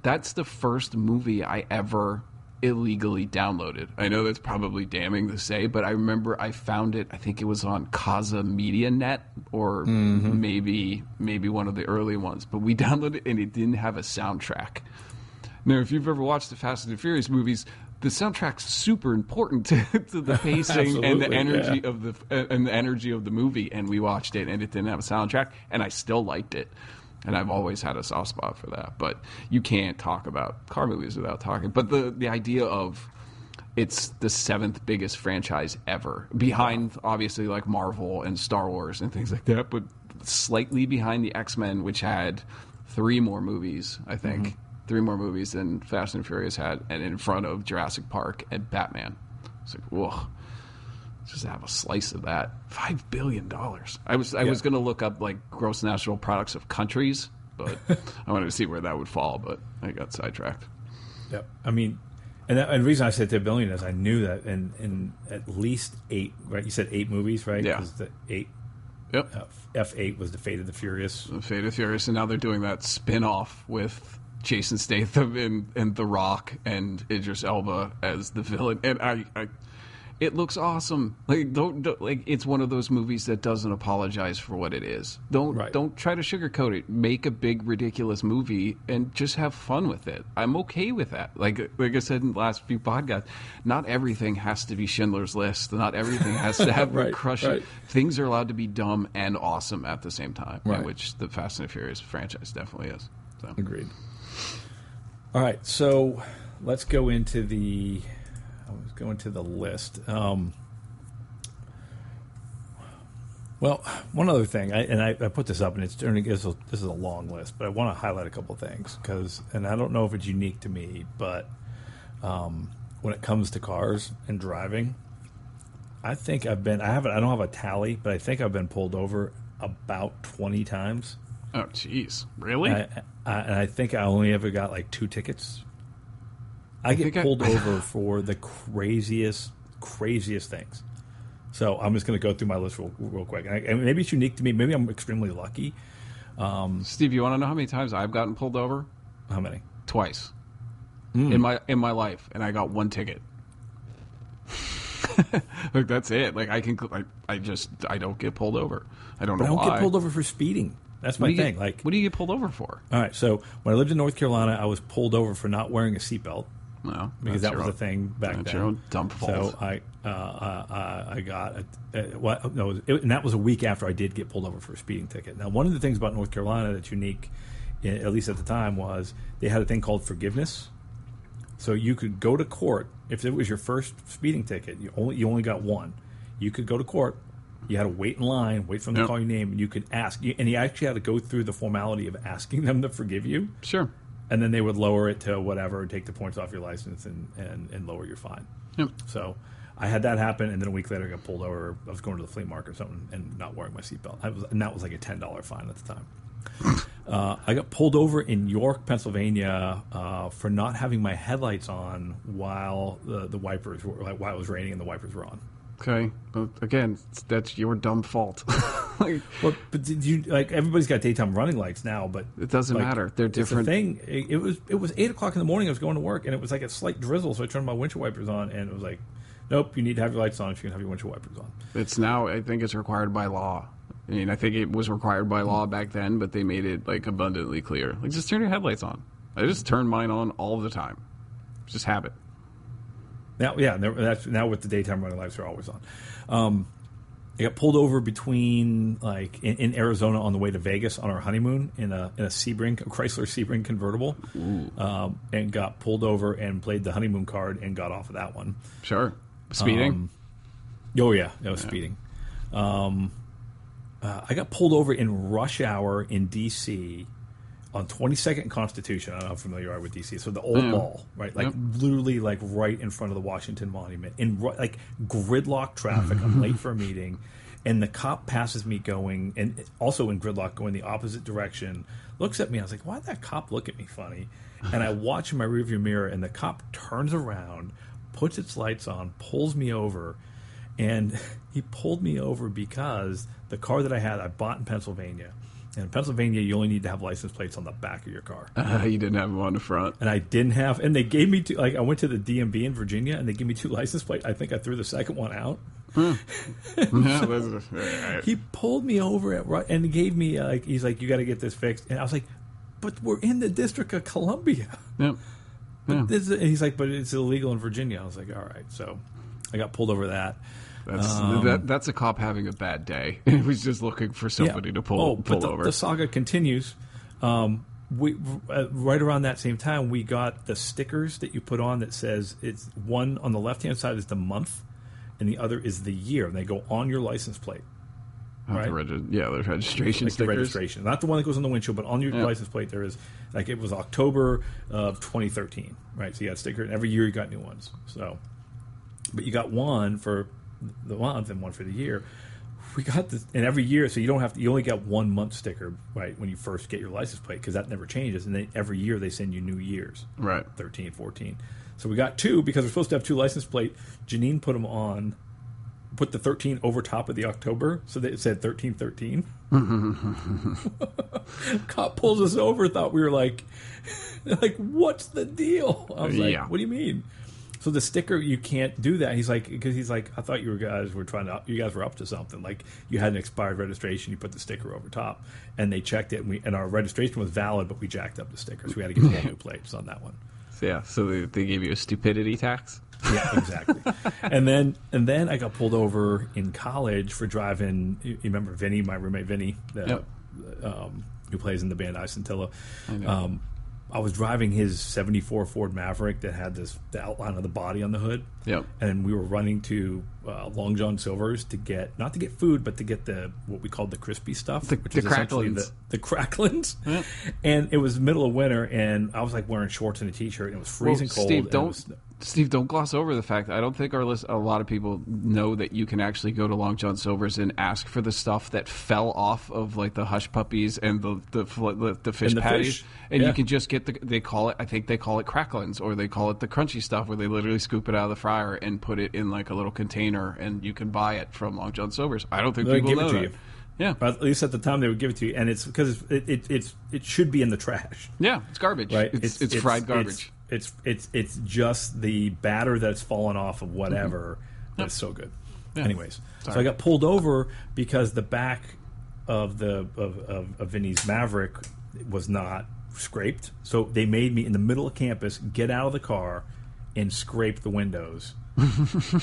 that's the first movie I ever illegally downloaded. I know that's probably damning to say, but I remember I found it. I think it was on Kazaa Media Net or mm-hmm. maybe maybe one of the early ones. But we downloaded it and it didn't have a soundtrack. Now, if you've ever watched the Fast and the Furious movies, the soundtrack's super important to, to the pacing and the energy yeah. of the and the energy of the movie. And we watched it, and it didn't have a soundtrack, and I still liked it. And I've always had a soft spot for that. But you can't talk about car movies without talking. But the the idea of it's the seventh biggest franchise ever, behind obviously like Marvel and Star Wars and things like that, but slightly behind the X Men, which had three more movies, I think, mm-hmm. three more movies than Fast and Furious had, and in front of Jurassic Park and Batman. It's like, whoa, just have a slice of that. Five billion dollars. I was I was going to look up like gross national products of countries, but I wanted to see where that would fall, but I got sidetracked. Yep. I mean, and, that, and the reason I said ten billion is I knew that in, in at least eight. Right? You said eight movies, right? Yeah. the eight Yep. uh, F eight was the Fate of the Furious. The Fate of Furious, and now they're doing that spin off with Jason Statham and, and The Rock and Idris Elba as the villain. And I, I it looks awesome. Like don't, don't like it's one of those movies that doesn't apologize for what it is. Don't Right. don't try to sugarcoat it. Make a big ridiculous movie and just have fun with it. I'm okay with that. Like like I said in the last few podcasts, not everything has to be Schindler's List. Not everything has to have Right, crush right. Things are allowed to be dumb and awesome at the same time, Right. which the Fast and the Furious franchise definitely is. So. Agreed. All right, so let's go into the. Let's going to the list. Um, well, one other thing, I, and I, I put this up, and it's turning. This is, a, this is a long list, but I want to highlight a couple things because, and I don't know if it's unique to me, but um, when it comes to cars and driving, I think I've been. I haven't. I don't have a tally, but I think I've been pulled over about twenty times. Oh, jeez, really? I, I, and I think I only ever got like two tickets. I, get think I- pulled over for the craziest, craziest things. So I'm just going to go through my list real, real quick. And, I, and maybe it's unique to me. Maybe I'm extremely lucky. Steve, you want to know how many times I've gotten pulled over? How many? Twice Hmm. in my in my life, and I got one ticket. like that's it. Like I can, I, I just I don't get pulled over. I don't But I know don't why. get pulled over for speeding. That's my thing. Get, like, what do you get pulled over for? all right. So when I lived in North Carolina, I was pulled over for not wearing a seatbelt No, because that was your a thing back that's then. your own dumb fault. So I, uh, uh, uh, I got, a, uh, what, no, it and that was a week after I did get pulled over for a speeding ticket. Now, one of the things about North Carolina that's unique, at least at the time, was they had a thing called forgiveness. So you could go to court if it was your first speeding ticket. You only you only got one. You could go to court. You had to wait in line, wait for them Yep. to call your name, and you could ask. And you actually had to go through the formality of asking them to forgive you. Sure. And then they would lower it to whatever, take the points off your license, and and, and lower your fine. Yep. So I had that happen, and then a week later, I got pulled over. I was going to the flea market or something, and not wearing my seatbelt. I was, and that was like a ten dollar fine at the time. Uh, I got pulled over in York, Pennsylvania, uh, for not having my headlights on while the, the wipers were like while it was raining and the wipers were on. Okay, but again, that's your dumb fault. like, Well, but did you like everybody's got daytime running lights now, but It doesn't like, matter. They're it's the different. thing. It, it was it was eight o'clock in the morning. I was going to work, and it was like a slight drizzle. So I turned my windshield wipers on, and it was like, nope, you need to have your lights on if you can have your windshield wipers on. It's now. I think it's required by law. I mean, I think it was required by law back then, but they made it like abundantly clear. Like, just turn your headlights on. I just turn mine on all the time. It's just habit. Now, yeah, that's now with the daytime running lights are always on. Um, I got pulled over between like in, in Arizona on the way to Vegas on our honeymoon in a in a Sebring, a Chrysler Sebring convertible, um, and got pulled over and played the honeymoon card and got off of that one. Sure. Speeding. Um, Oh yeah, that was speeding. Um, uh, I got pulled over in rush hour in D.C. on 22nd Constitution. I don't know how familiar you are with D.C. So the old mm. mall, right? Like Yep. literally, like right in front of the Washington Monument, in like gridlock traffic. I'm late for a meeting, and the cop passes me going, and also in gridlock, going the opposite direction. Looks at me. I was like, "Why did that cop look at me funny?" And I watch in my rearview mirror, and the cop turns around, puts its lights on, pulls me over, and he pulled me over because the car that I had I bought in Pennsylvania. In Pennsylvania, you only need to have license plates on the back of your car. Uh, you didn't have them on the front. And I didn't have, and they gave me two. Like I went to the DMV in Virginia, and they gave me two license plates. I think I threw the second one out. Yeah, that's- He pulled me over at right, and gave me like he's like, "You got to get this fixed." And I was like, "But we're in the District of Columbia." Yep. Yeah. And he's like, "But it's illegal in Virginia." I was like, "All right." So I got pulled over that. That's Um, that, that's a cop having a bad day. he was just looking for somebody to pull Oh, pull but the, over. the saga continues. Um, we uh, right around that same time we got the stickers that you put on that says it's one on the left hand side is the month, and the other is the year, and they go on your license plate. Uh, the right. regi- yeah, the registration Like the stickers. registration, not the one that goes on the windshield, but on your Yeah. license plate there is like it was October of 2013, right? So you got a sticker, and every year you got new ones. So, but you got one for the month and one for the year. We got this, and every year, so you don't have to. You only got one month sticker, right, when you first get your license plate, because that never changes. And then every year they send you new years, Right. 13, 14. So we got two because we're supposed to have two license plate. Janine put them on, put the 13 over top of the October, so that it said 13, 13. Cop pulls us over, thought we were like, like, what's the deal? I was like, Yeah. what do you mean? So the sticker, you can't do that. He's like, because he's like, I thought you guys were trying to, you guys were up to something. Like you had an expired registration, you put the sticker over top, and they checked it, and, we, and our registration was valid, but we jacked up the stickers. We had to get whole new plates on that one. Yeah, so they, they gave you a stupidity tax. Yeah, exactly. and then and then I got pulled over in college for driving. You, you remember Vinny, my roommate Vinny, the, Yep. um, who plays in the band Ice Centilla. I know. Um, I was driving his '74 Ford Maverick that had this the outline of the body on the hood. Yep. And we were running to uh, Long John Silver's to get not to get food, but to get the what we called the crispy stuff, The- which the is essentially. The, the cracklins. Yep. And it was middle of winter, and I was like wearing shorts and a t-shirt, and it was freezing Well, cold. Steve, don't was- Steve, don't gloss over the fact. I don't think our list, a lot of people know that you can actually go to Long John Silver's and ask for the stuff that fell off of like the hush puppies and the the the, the fish And patties, fish, and yeah. you can just get the. They call it. I think they call it cracklins, or they call it the crunchy stuff, where they literally scoop it out of the fryer and put it in like a little container, and you can buy it from Long John Silver's. I don't think They people give it know to that. you. Yeah, But at least at the time they would give it to you, and it's because it's, it, it, it's it should be in the trash, yeah, it's garbage. right? It's, it's, fried garbage. It's, it's it's it's just the batter that's fallen off of whatever. Mm-hmm. That's so good. Yeah. Anyways, so I got pulled over because the back of the of, of, of Vinny's Maverick was not scraped. So they made me in the middle of campus get out of the car and scrape the windows.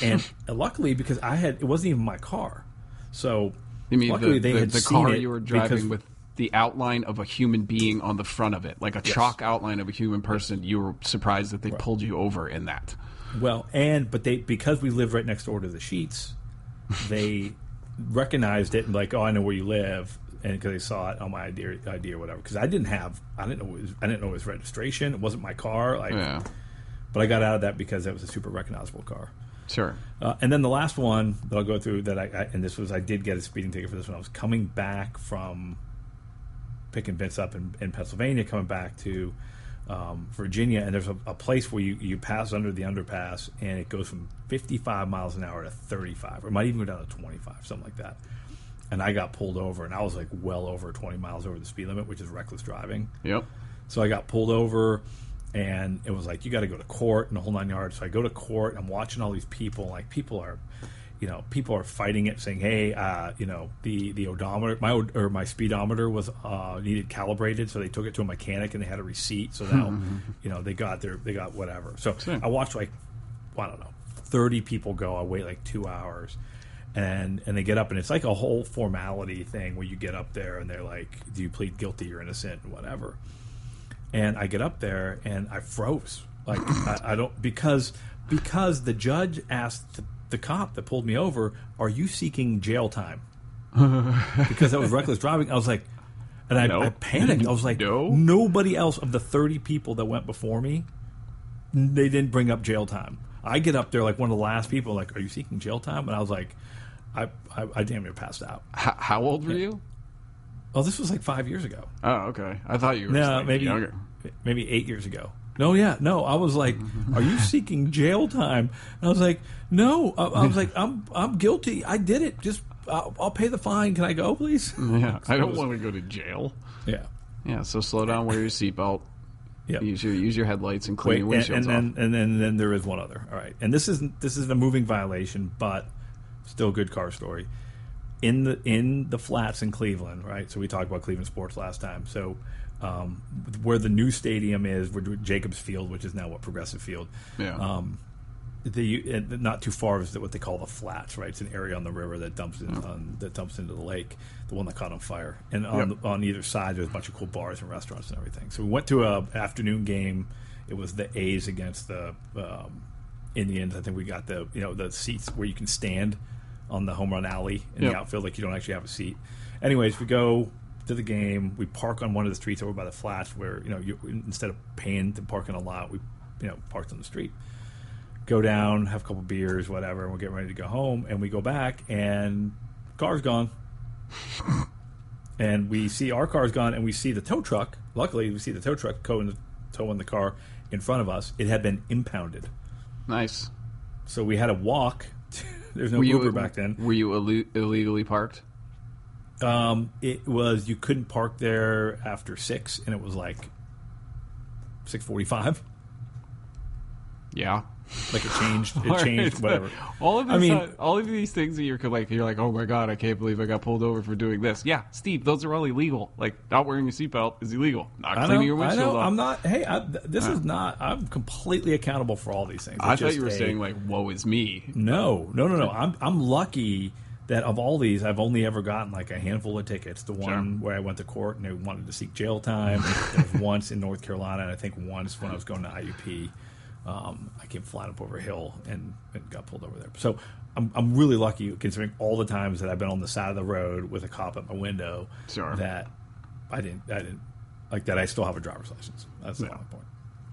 And luckily, because I had it wasn't even my car, so You mean luckily the, they the, had the seen car it you were driving with the outline of a human being on the front of it, like a chalk outline of a human person? You were surprised that they pulled you over in that. Well, and but they because we live right next door to the sheets, they recognized it and like, oh, I know where you live, and because they saw it on my idea, idea or whatever. Because I didn't have, I didn't know, it was, I didn't know it was registration. It wasn't my car. Like, Yeah. But I got out of that because it was a super recognizable car. Sure. Uh, and then the last one that I'll go through that I, I and this was I did get a speeding ticket for this one. I was coming back from picking Vince up in, in Pennsylvania, coming back to um, Virginia, and there's a, a place where you, you pass under the underpass, and it goes from 55 miles an hour to 35, or it might even go down to 25, something like that. And I got pulled over, and I was like well over 20 miles over the speed limit, which is reckless driving. Yep. So I got pulled over, and it was like you got to go to court and the whole nine yards. So I go to court. I'm watching all these people. Like people are, you know, people are fighting it, saying, "Hey, uh, you know, the the odometer, my or my speedometer was uh, needed calibrated." So they took it to a mechanic and they had a receipt. So now, you know, they got their they got whatever. So I watched like, well, I don't know, thirty people go. I wait like two hours. And, and they get up and it's like a whole formality thing where you get up there and they're like, "Do you plead guilty or innocent?" and whatever and I get up there and I froze. Like I, I don't because because the judge asked the, the cop that pulled me over, "Are you seeking jail time?" because that was reckless driving. I was like, and I, No. I panicked. I was like, No. nobody else of the thirty people that went before me, they didn't bring up jail time. I get up there like one of the last people, like, "Are you seeking jail time?" And I was like, I I, I damn near passed out. H- how old were you? Oh, this was like five years ago. Oh, okay. I thought you were No, maybe younger. maybe eight years ago. No, yeah, no. I was like, "Are you seeking jail time?" And I was like, "No." I, I was like, "I'm I'm guilty. I did it. Just I'll, I'll pay the fine. Can I go, please?" Yeah, I don't want to go to jail. Yeah, Yeah, so slow down, wear your seatbelt, yeah. use your use your headlights, and clean Wait, your and, windshields and off. then and then then there is one other. All right, and this isn't this isn't a moving violation, but still good car story. In the in the flats in Cleveland, right? So we talked about Cleveland sports last time. So um, where the new stadium is, where Jacobs Field, which is now what Progressive Field. Yeah. Um, the not too far is what they call the flats, right? It's an area on the river that dumps in, on, that dumps into the lake, the one that caught on fire. And on Yep. the, on either side, there's a bunch of cool bars and restaurants and everything. So we went to a afternoon game. It was the A's against the um, Indians. I think we got the you know the seats where you can stand on the home run alley in Yep. the outfield, like you don't actually have a seat. Anyways, we go to the game. We park on one of the streets over by the flats, where you know you instead of paying to park in a lot, we you know parked on the street go down, have a couple beers, whatever, and we're getting ready to go home. And we go back, and car's gone. and we see our car's gone, and we see the tow truck. Luckily, we see the tow truck towing the, towing the car in front of us. It had been impounded, nice. so we had to walk. There's no Were Uber you back then. Were you illu- illegally parked? Um, it was you couldn't park there after six, and it was like six forty-five. Yeah. Like it changed. It changed. Whatever. All of these, I mean- uh, all of these things that you're like, you're like, oh my god, I can't believe I got pulled over for doing this. Yeah, Steve, those are all illegal. Like, not wearing a seatbelt is illegal. Not I know, cleaning your I windshield know. off. I'm not. Hey, I, th- this is not. I'm completely accountable for all these things. I It's thought you were a- saying like, "Woe is me." no, no, no, no. I'm I'm lucky that of all these, I've only ever gotten like a handful of tickets. The one where I went to court and they wanted to seek jail time. once in North Carolina, and I think once when I was going to IUP. Um, I came flying up over a hill and, and got pulled over there. So I'm, I'm really lucky considering all the times that I've been on the side of the road with a cop at my window Sure. that I didn't I didn't like that I still have a driver's license. That's the Yeah. point.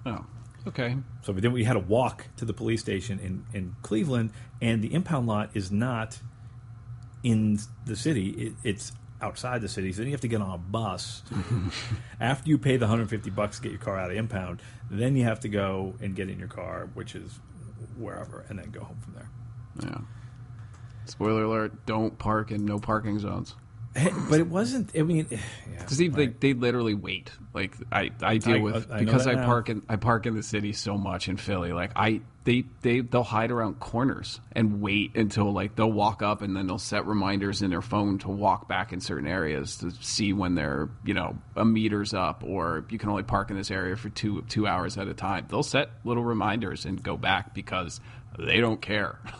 Oh, okay. So then we had to walk to the police station in, in Cleveland, and the impound lot is not in the city. It, it's outside the city. So then you have to get on a bus. After you pay the 150 bucks to get your car out of impound, then you have to go and get in your car, which is wherever, and then go home from there. Yeah. Spoiler alert: Don't park in no parking zones. Hey, but it wasn't. I mean, yeah, Because they, they they literally wait. Like I, I deal I- with I because I now. park in I park in the city so much in Philly. Like I they they they'll hide around corners and wait until like they'll walk up and then they'll set reminders in their phone to walk back in certain areas to see when they're you know a meter's up or you can only park in this area for two two hours at a time. They'll set little reminders and go back because they don't care.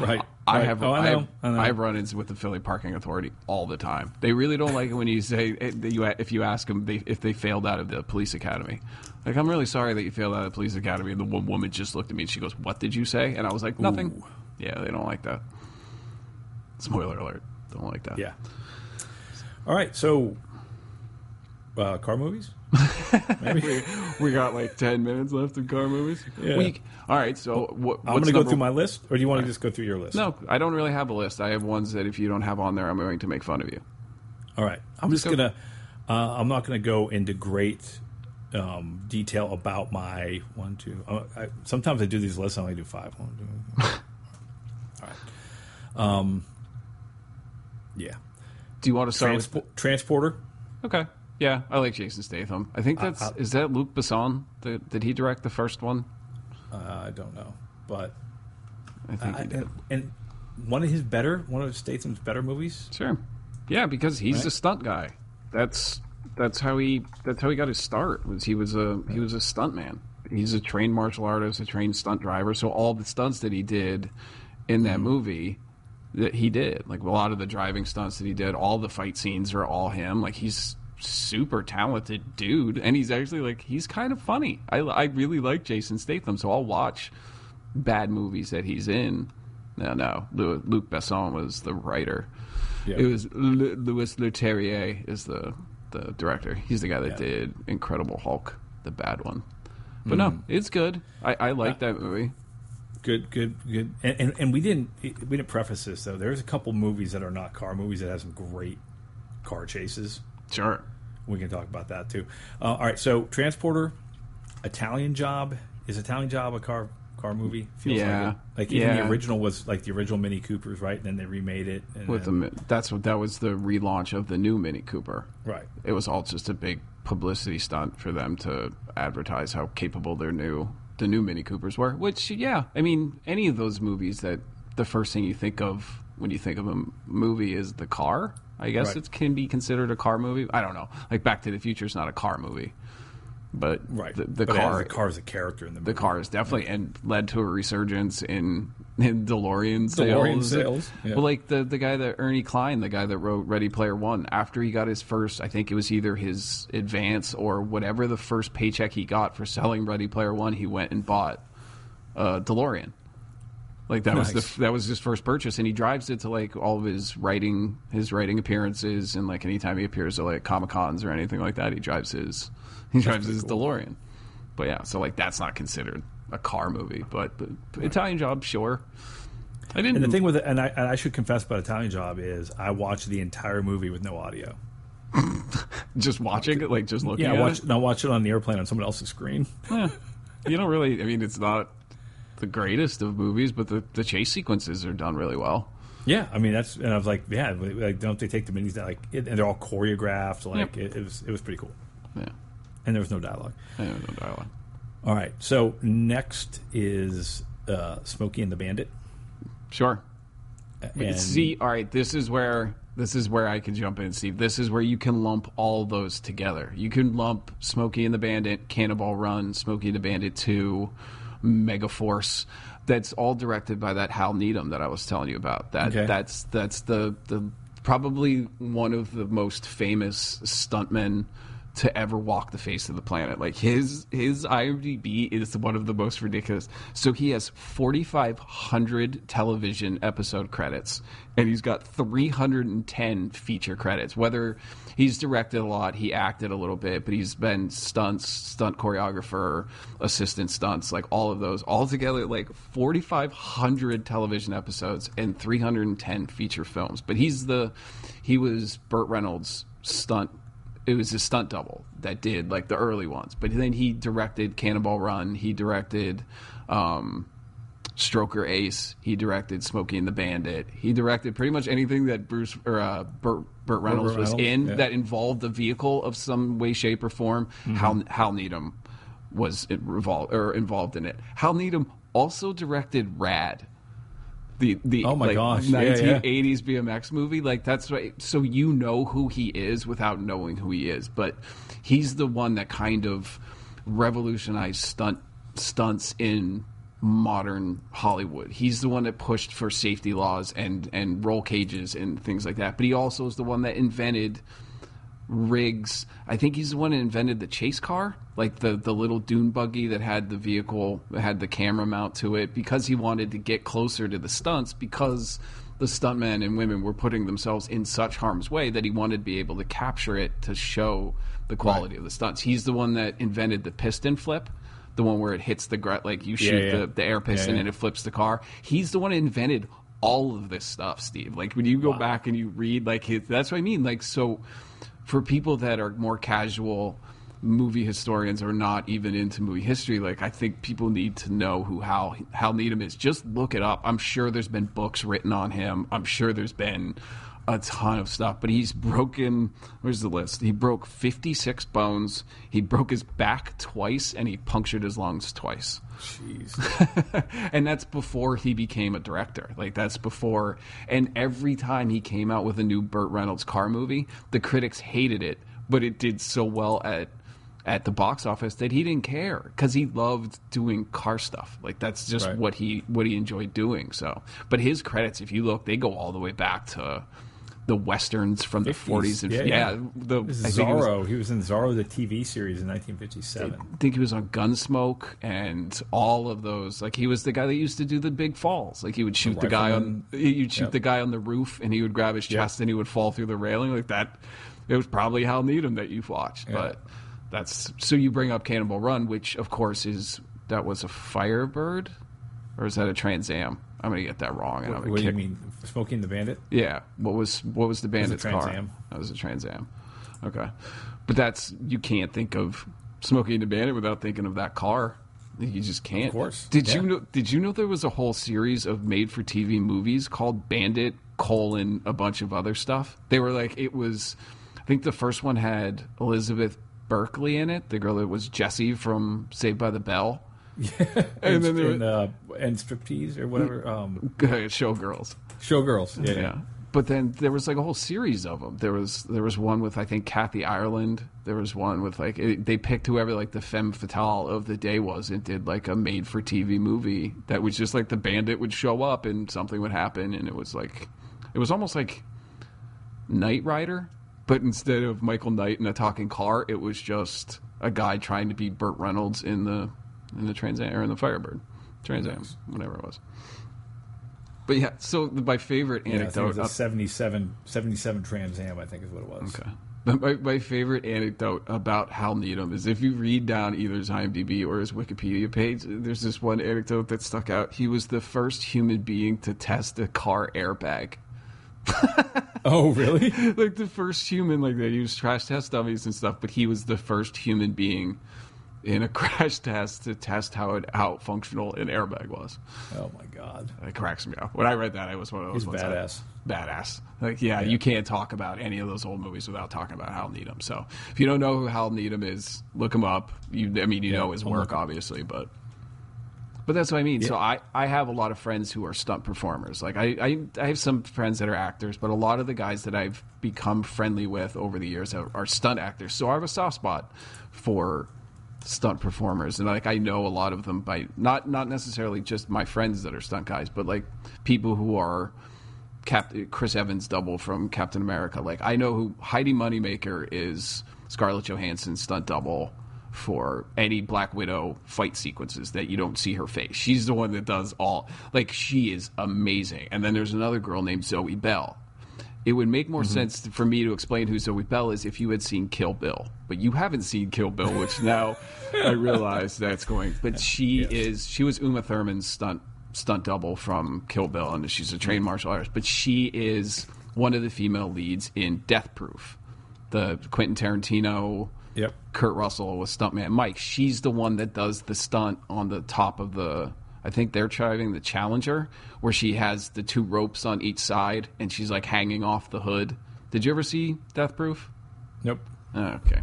right. I have Oh, I, know. have, I know. I have run-ins with the Philly Parking Authority all the time. They really don't like it when you say eh, if you ask them they, if they failed out of the police academy. Like I'm really sorry that you failed out of the police academy. And the one woman just looked at me and she goes, "What did you say?" And I was like, "Nothing." Ooh. Yeah, they don't like that. Spoiler alert: don't like that. Yeah. All right, so uh, car movies. we, we got like ten minutes left of car movies. Yeah. We, all right, so what? I'm going to go through my list, or do you want to just go through your list? No, I don't really have a list. I have ones that if you don't have on there, I'm going to make fun of you. All right, I'm just go. gonna. Uh, I'm not gonna go into great um, detail about my one, two. Uh, I, sometimes I do these lists. I only do five. One, two. All right. Um. Yeah. Do you want to start with? Transpo- transporter. Okay, yeah, I like Jason Statham. I think that's I- is that Luc Besson. The, did he direct the first one? Uh, I don't know, but I think he did. and one of his better, one of Statham's better movies. Sure. Yeah, because he's Right. a stunt guy. That's that's how he that's how he got his start. Was he was a he was a stunt man. He's a trained martial artist, a trained stunt driver. So all the stunts that he did in that movie that he did, like a lot of the driving stunts that he did, all the fight scenes are all him. Like he's super talented dude, and he's actually like he's kind of funny. I I really like Jason Statham, so I'll watch bad movies that he's in. No, no, Lu- Luc Besson was the writer. Yeah. It was Louis Leterrier is the the director. He's the guy that Yeah. did Incredible Hulk, the bad one. But hmm. no, it's good. I, I like uh, that movie. Good, good, good. And, and and we didn't we didn't preface this though. There's a couple movies that are not car movies that have some great car chases. Sure. We can talk about that too. Uh, all right, so Transporter, Italian Job is Italian Job a car car movie? Feels Yeah. like, like even Yeah. the original was like the original Mini Coopers, right? And then they remade it and With then, the that's what that was the relaunch of the new Mini Cooper. right. It was all just a big publicity stunt for them to advertise how capable their new the new Mini Coopers were. Which yeah, I mean any of those movies that the first thing you think of when you think of a movie is the car. I guess Right. it can be considered a car movie. I don't know. Like Back to the Future is not a car movie, but Right. the, the But car the car is a character in the movie. the car is definitely and led to a resurgence in, in DeLorean sales. DeLorean sales, yeah. Well, like the the guy that Ernie Cline, the guy that wrote Ready Player One, after he got his first, I think it was either his advance or whatever the first paycheck he got for selling Ready Player One, he went and bought a DeLorean. Like that was the that was his first purchase, and he drives it to like all of his writing his writing appearances, and like anytime he appears at like comic cons or anything like that, he drives his he drives his DeLorean. But yeah, so like that's not considered a car movie, but, but Italian Job, sure. I didn't. And the thing with it, and I, and I should confess about Italian Job is I watched the entire movie with no audio. just watching it, like just looking Yeah, at I watched, it. no, I watched it on the airplane on someone else's screen. You don't really. I mean, it's not the greatest of movies, but the the chase sequences are done really well. Yeah, I mean that's, and I was like, yeah, like don't they take the minis that like, it, and they're all choreographed, like it, it was, it was pretty cool, Yeah, and there was no dialogue. I don't know dialogue. All right, so next is uh, Smokey and the Bandit. Sure. And See, all right, this is where this is where I can jump in, Steve. This is where you can lump all those together. You can lump Smokey and the Bandit, Cannonball Run, Smokey and the Bandit Two, Megaforce. That's all directed by that Hal Needham that I was telling you about. That Okay. that's that's the the probably one of the most famous stuntmen to ever walk the face of the planet. Like his his IMDb is one of the most ridiculous. So he has 4500 television episode credits and he's got 310 feature credits. Whether he's directed a lot, he acted a little bit, but he's been stunts, stunt choreographer, assistant stunts, like all of those all together like 4500 television episodes and 310 feature films. But he's the he was Burt Reynolds stunt it was his stunt double that did like the early ones. But then he directed Cannonball Run. He directed um, Stroker Ace. He directed Smokey and the Bandit. He directed pretty much anything that Bruce or uh, Burt, Burt Reynolds was Reynolds, in yeah. that involved a vehicle of some way, shape, or form. Mm-hmm. Hal, Hal Needham was revol- or involved in it. Hal Needham also directed Rad. The, the Oh my like, gosh, yeah, yeah. 1980s BMX movie. Like that's right. So you know who he is without knowing who he is. But he's the one that kind of revolutionized stunt stunts in modern Hollywood. He's the one that pushed for safety laws and and roll cages and things like that. But he also is the one that invented rigs. I think he's the one that invented the chase car, like the the little dune buggy that had the vehicle that had the camera mount to it because he wanted to get closer to the stunts because the stuntmen and women were putting themselves in such harm's way that he wanted to be able to capture it to show the quality of the stunts. He's the one that invented the piston flip, the one where it hits the gr- like you shoot yeah. the, the air piston yeah. and it flips the car. He's the one that invented all of this stuff, Steve. Like when you go back and you read, like his, that's what I mean. Like so, for people that are more casual movie historians or not even into movie history, like I think people need to know who Hal Hal Needham is. Just look it up. I'm sure there's been books written on him. I'm sure there's been a ton of stuff, but he's broken. Where's the list? He broke 56 bones. He broke his back twice, and he punctured his lungs twice. Jeez. and that's before he became a director. Like that's before. And every time he came out with a new Burt Reynolds car movie, the critics hated it, but it did so well at at the box office that he didn't care because he loved doing car stuff. Like that's just Right. what he what he enjoyed doing. So, but his credits, if you look, they go all the way back to the westerns from the 40s and Yeah, yeah, yeah. the This I is think it was- Zorro. he was in Zorro, the TV series in 1957. I think he was on Gunsmoke and all of those. Like he was the guy that used to do the big falls. Like he would shoot the, guy on you'd shoot Yep. the guy on the roof and he would grab his chest and he would fall through the railing like that. It was probably Hal Needham that you've watched, but that's so you bring up Cannonball Run, which of course is that was a Firebird or is that a Trans Am? I'm gonna get that wrong. And I'm What, gonna what do you mean, Smokey and the Bandit? yeah. What was what was the bandit's Trans car? Am. That was a Trans Am. Okay, but that's you can't think of Smokey and the Bandit without thinking of that car. You just can't. Of course. Did Yeah. you know? Did you know there was a whole series of made-for-TV movies called Bandit colon a bunch of other stuff? They were like it was. I think the first one had Elizabeth Berkley in it, the girl that was Jessie from Saved by the Bell. and then there and, uh, and striptease or whatever. Um, Showgirls. showgirls. Yeah, Yeah. But then there was like a whole series of them. There was there was one with I think Kathy Ireland. There was one with like it, they picked whoever like the femme fatale of the day was and did like a made for TV movie that was just like the bandit would show up and something would happen and it was like it was almost like Knight Rider, but instead of Michael Knight in a talking car, it was just a guy trying to be Burt Reynolds in the in the Trans Am or in the Firebird, Trans Am, whatever it was. But yeah, so my favorite Yeah, I think it anecdote. was a 77, 77 Trans Am, I think is what it was. Okay. But my, my favorite anecdote about Hal Needham is if you read down either his IMDb or his Wikipedia page, there's this one anecdote that stuck out. He was the first human being to test a car airbag. Oh, really? like the first human, like they use trash test dummies and stuff, but he was the first human being in a crash test to test how it, how functional an airbag was. oh my God. It cracks me up. When I read that, I was one of those He's ones that- badass. badass. Like, yeah, you can't talk about any of those old movies without talking about Hal Needham. So, if you don't know who Hal Needham is, look him up. You, I mean, you know his work, look him up. obviously, but but that's what I mean. So, I I have a lot of friends who are stunt performers. Like, I, I I have some friends that are actors, but a lot of the guys that I've become friendly with over the years are, are stunt actors. So, I have a soft spot for stunt performers. And like I know a lot of them by not not necessarily just my friends that are stunt guys but like people who are Cap- Chris Evans double from Captain America. Like I know who Heidi Moneymaker is Scarlett Johansson's stunt double for any Black Widow fight sequences that you don't see her face. She's the one that does all like she is amazing. And then there's another girl named Zoe Bell it would make more mm-hmm. sense for me to explain who Zoe Bell is if you had seen Kill Bill, but you haven't seen Kill Bill, which now I realize that's going. But she is she was Uma Thurman's stunt stunt double from Kill Bill, and she's a trained mm-hmm. martial artist. But she is one of the female leads in Death Proof, the Quentin Tarantino. Yep. Kurt Russell with stuntman Mike. She's the one that does the stunt on the top of the. I think they're driving the Challenger, where she has the two ropes on each side, and she's like hanging off the hood. Did you ever see Death Proof? Nope. Oh, okay.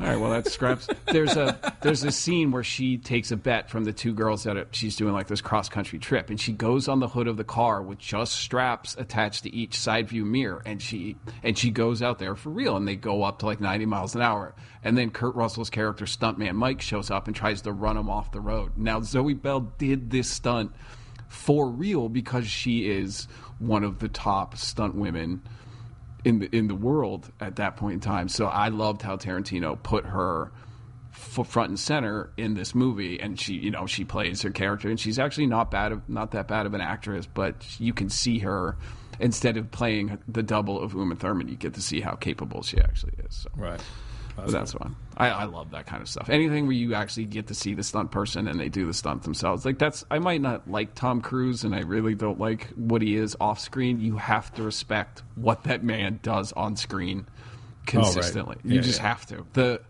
All right. Well, that scraps. There's a there's a scene where she takes a bet from the two girls that she's doing like this cross country trip, and she goes on the hood of the car with just straps attached to each side view mirror, and she and she goes out there for real, and they go up to like 90 miles an hour, and then Kurt Russell's character stuntman Mike shows up and tries to run him off the road. Now Zoe Bell did this stunt for real because she is one of the top stunt women in the in the world at that point in time. So I loved how Tarantino put her front and center in this movie, and she, you know, she plays her character, and she's actually not bad, of, not that bad of an actress, but you can see her instead of playing the double of Uma Thurman, you get to see how capable she actually is. So. Right. But that's fun. I, I love that kind of stuff. Anything where you actually get to see the stunt person and they do the stunt themselves. Like that's I might not like Tom Cruise and I really don't like what he is off screen. You have to respect what that man does on screen oh, consistently. Yeah, you just yeah. have to. The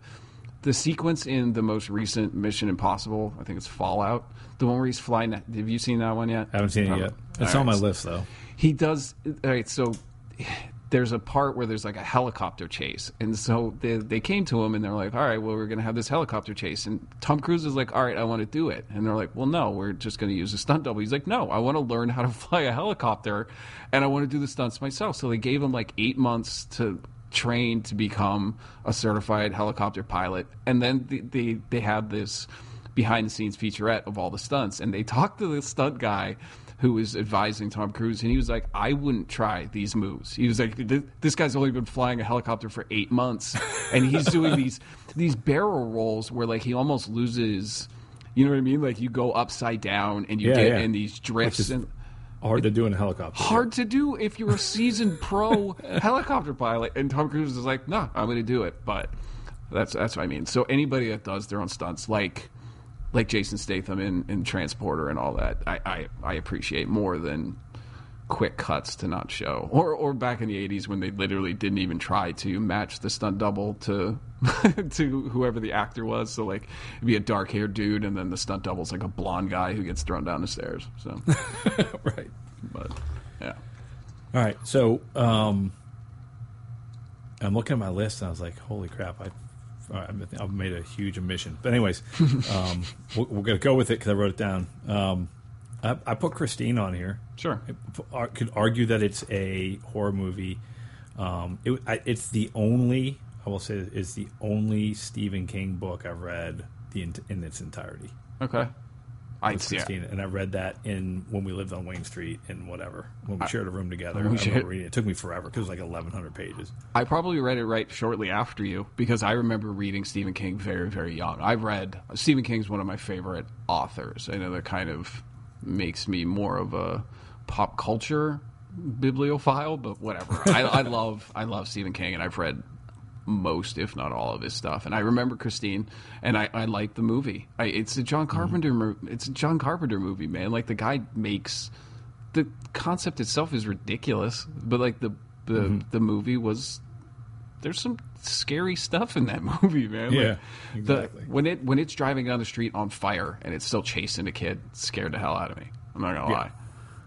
the sequence in the most recent Mission Impossible, I think it's Fallout, the one where he's flying. Have you seen that one yet? I haven't seen it Oh, yet. It's on my list though. He does. All right, so there's a part where there's like a helicopter chase, and so they they came to him and they're like, "All right, well, we're gonna have this helicopter chase," and Tom Cruise is like, "All right, I want to do it," and they're like, "Well, no, we're just gonna use a stunt double." He's like, "No, I want to learn how to fly a helicopter, and I want to do the stunts myself." So they gave him like eight months to train to become a certified helicopter pilot, and then they they, they had this behind the scenes featurette of all the stunts, and they talked to the stunt guy who was advising Tom Cruise, and he was like, "I wouldn't try these moves." He was like, "This guy's only been flying a helicopter for eight months, and he's doing these these barrel rolls where like he almost loses." You know what I mean? Like you go upside down and you Yeah, get yeah. in these drifts and Hard to do in a helicopter. hard to do if you're a seasoned pro helicopter pilot. And Tom Cruise is like, no, I'm going to do it. But that's that's what I mean. So anybody that does their own stunts, like like Jason Statham in, in Transporter and all that, I, I, I appreciate more than quick cuts to not show. Or or back in the 80s when they literally didn't even try to match the stunt double to to whoever the actor was. So like it'd be a dark haired dude and then the stunt double's like a blonde guy who gets thrown down the stairs. So right. but yeah. All right. So um, I'm looking at my list and I was like, holy crap! I, I've- I've made a huge omission. But anyways, um, we're, we're going to go with it because I wrote it down. Um, I, I put Christine on here. Sure. I could argue that it's a horror movie. Um, it, I, it's the only I will say it's the only Stephen King book I've read the in, in its entirety. Okay. I With yeah. And I read that in when we lived on Wayne Street and whatever when we shared a room together. I we shared- reading it. it took me forever because it was like eleven hundred pages. I probably read it right shortly after you because I remember reading Stephen King very, very young. I've read Stephen King's one of my favorite authors. I know that kind of makes me more of a pop culture bibliophile, but whatever. I, I love I love Stephen King, and I've read most, if not all, of his stuff. And I remember Christine, and I, I like the movie. I, it's a John Carpenter. mo- It's a John Carpenter movie, man. Like the guy makes the concept itself is ridiculous, but like the the the movie was there's some scary stuff in that movie, man. Like, Yeah, the- exactly. when it when it's driving down the street on fire and it's still chasing a kid, scared the hell out of me. I'm not gonna Yeah. lie.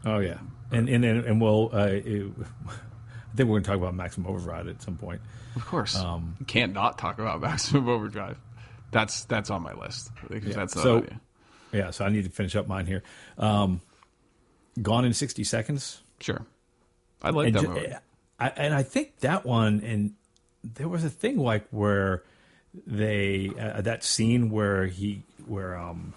Oh yeah, and and and, and we'll. Uh, it, think we're going to talk about Maximum Overdrive at some point. Of course, Um, can't not talk about Maximum Overdrive. That's that's on my list because that's so yeah, so I need to finish up mine here. Um, Gone in sixty seconds. sure. I like and, that ju- movie. I, and I think that one, and there was a thing like where they uh, that scene where he where um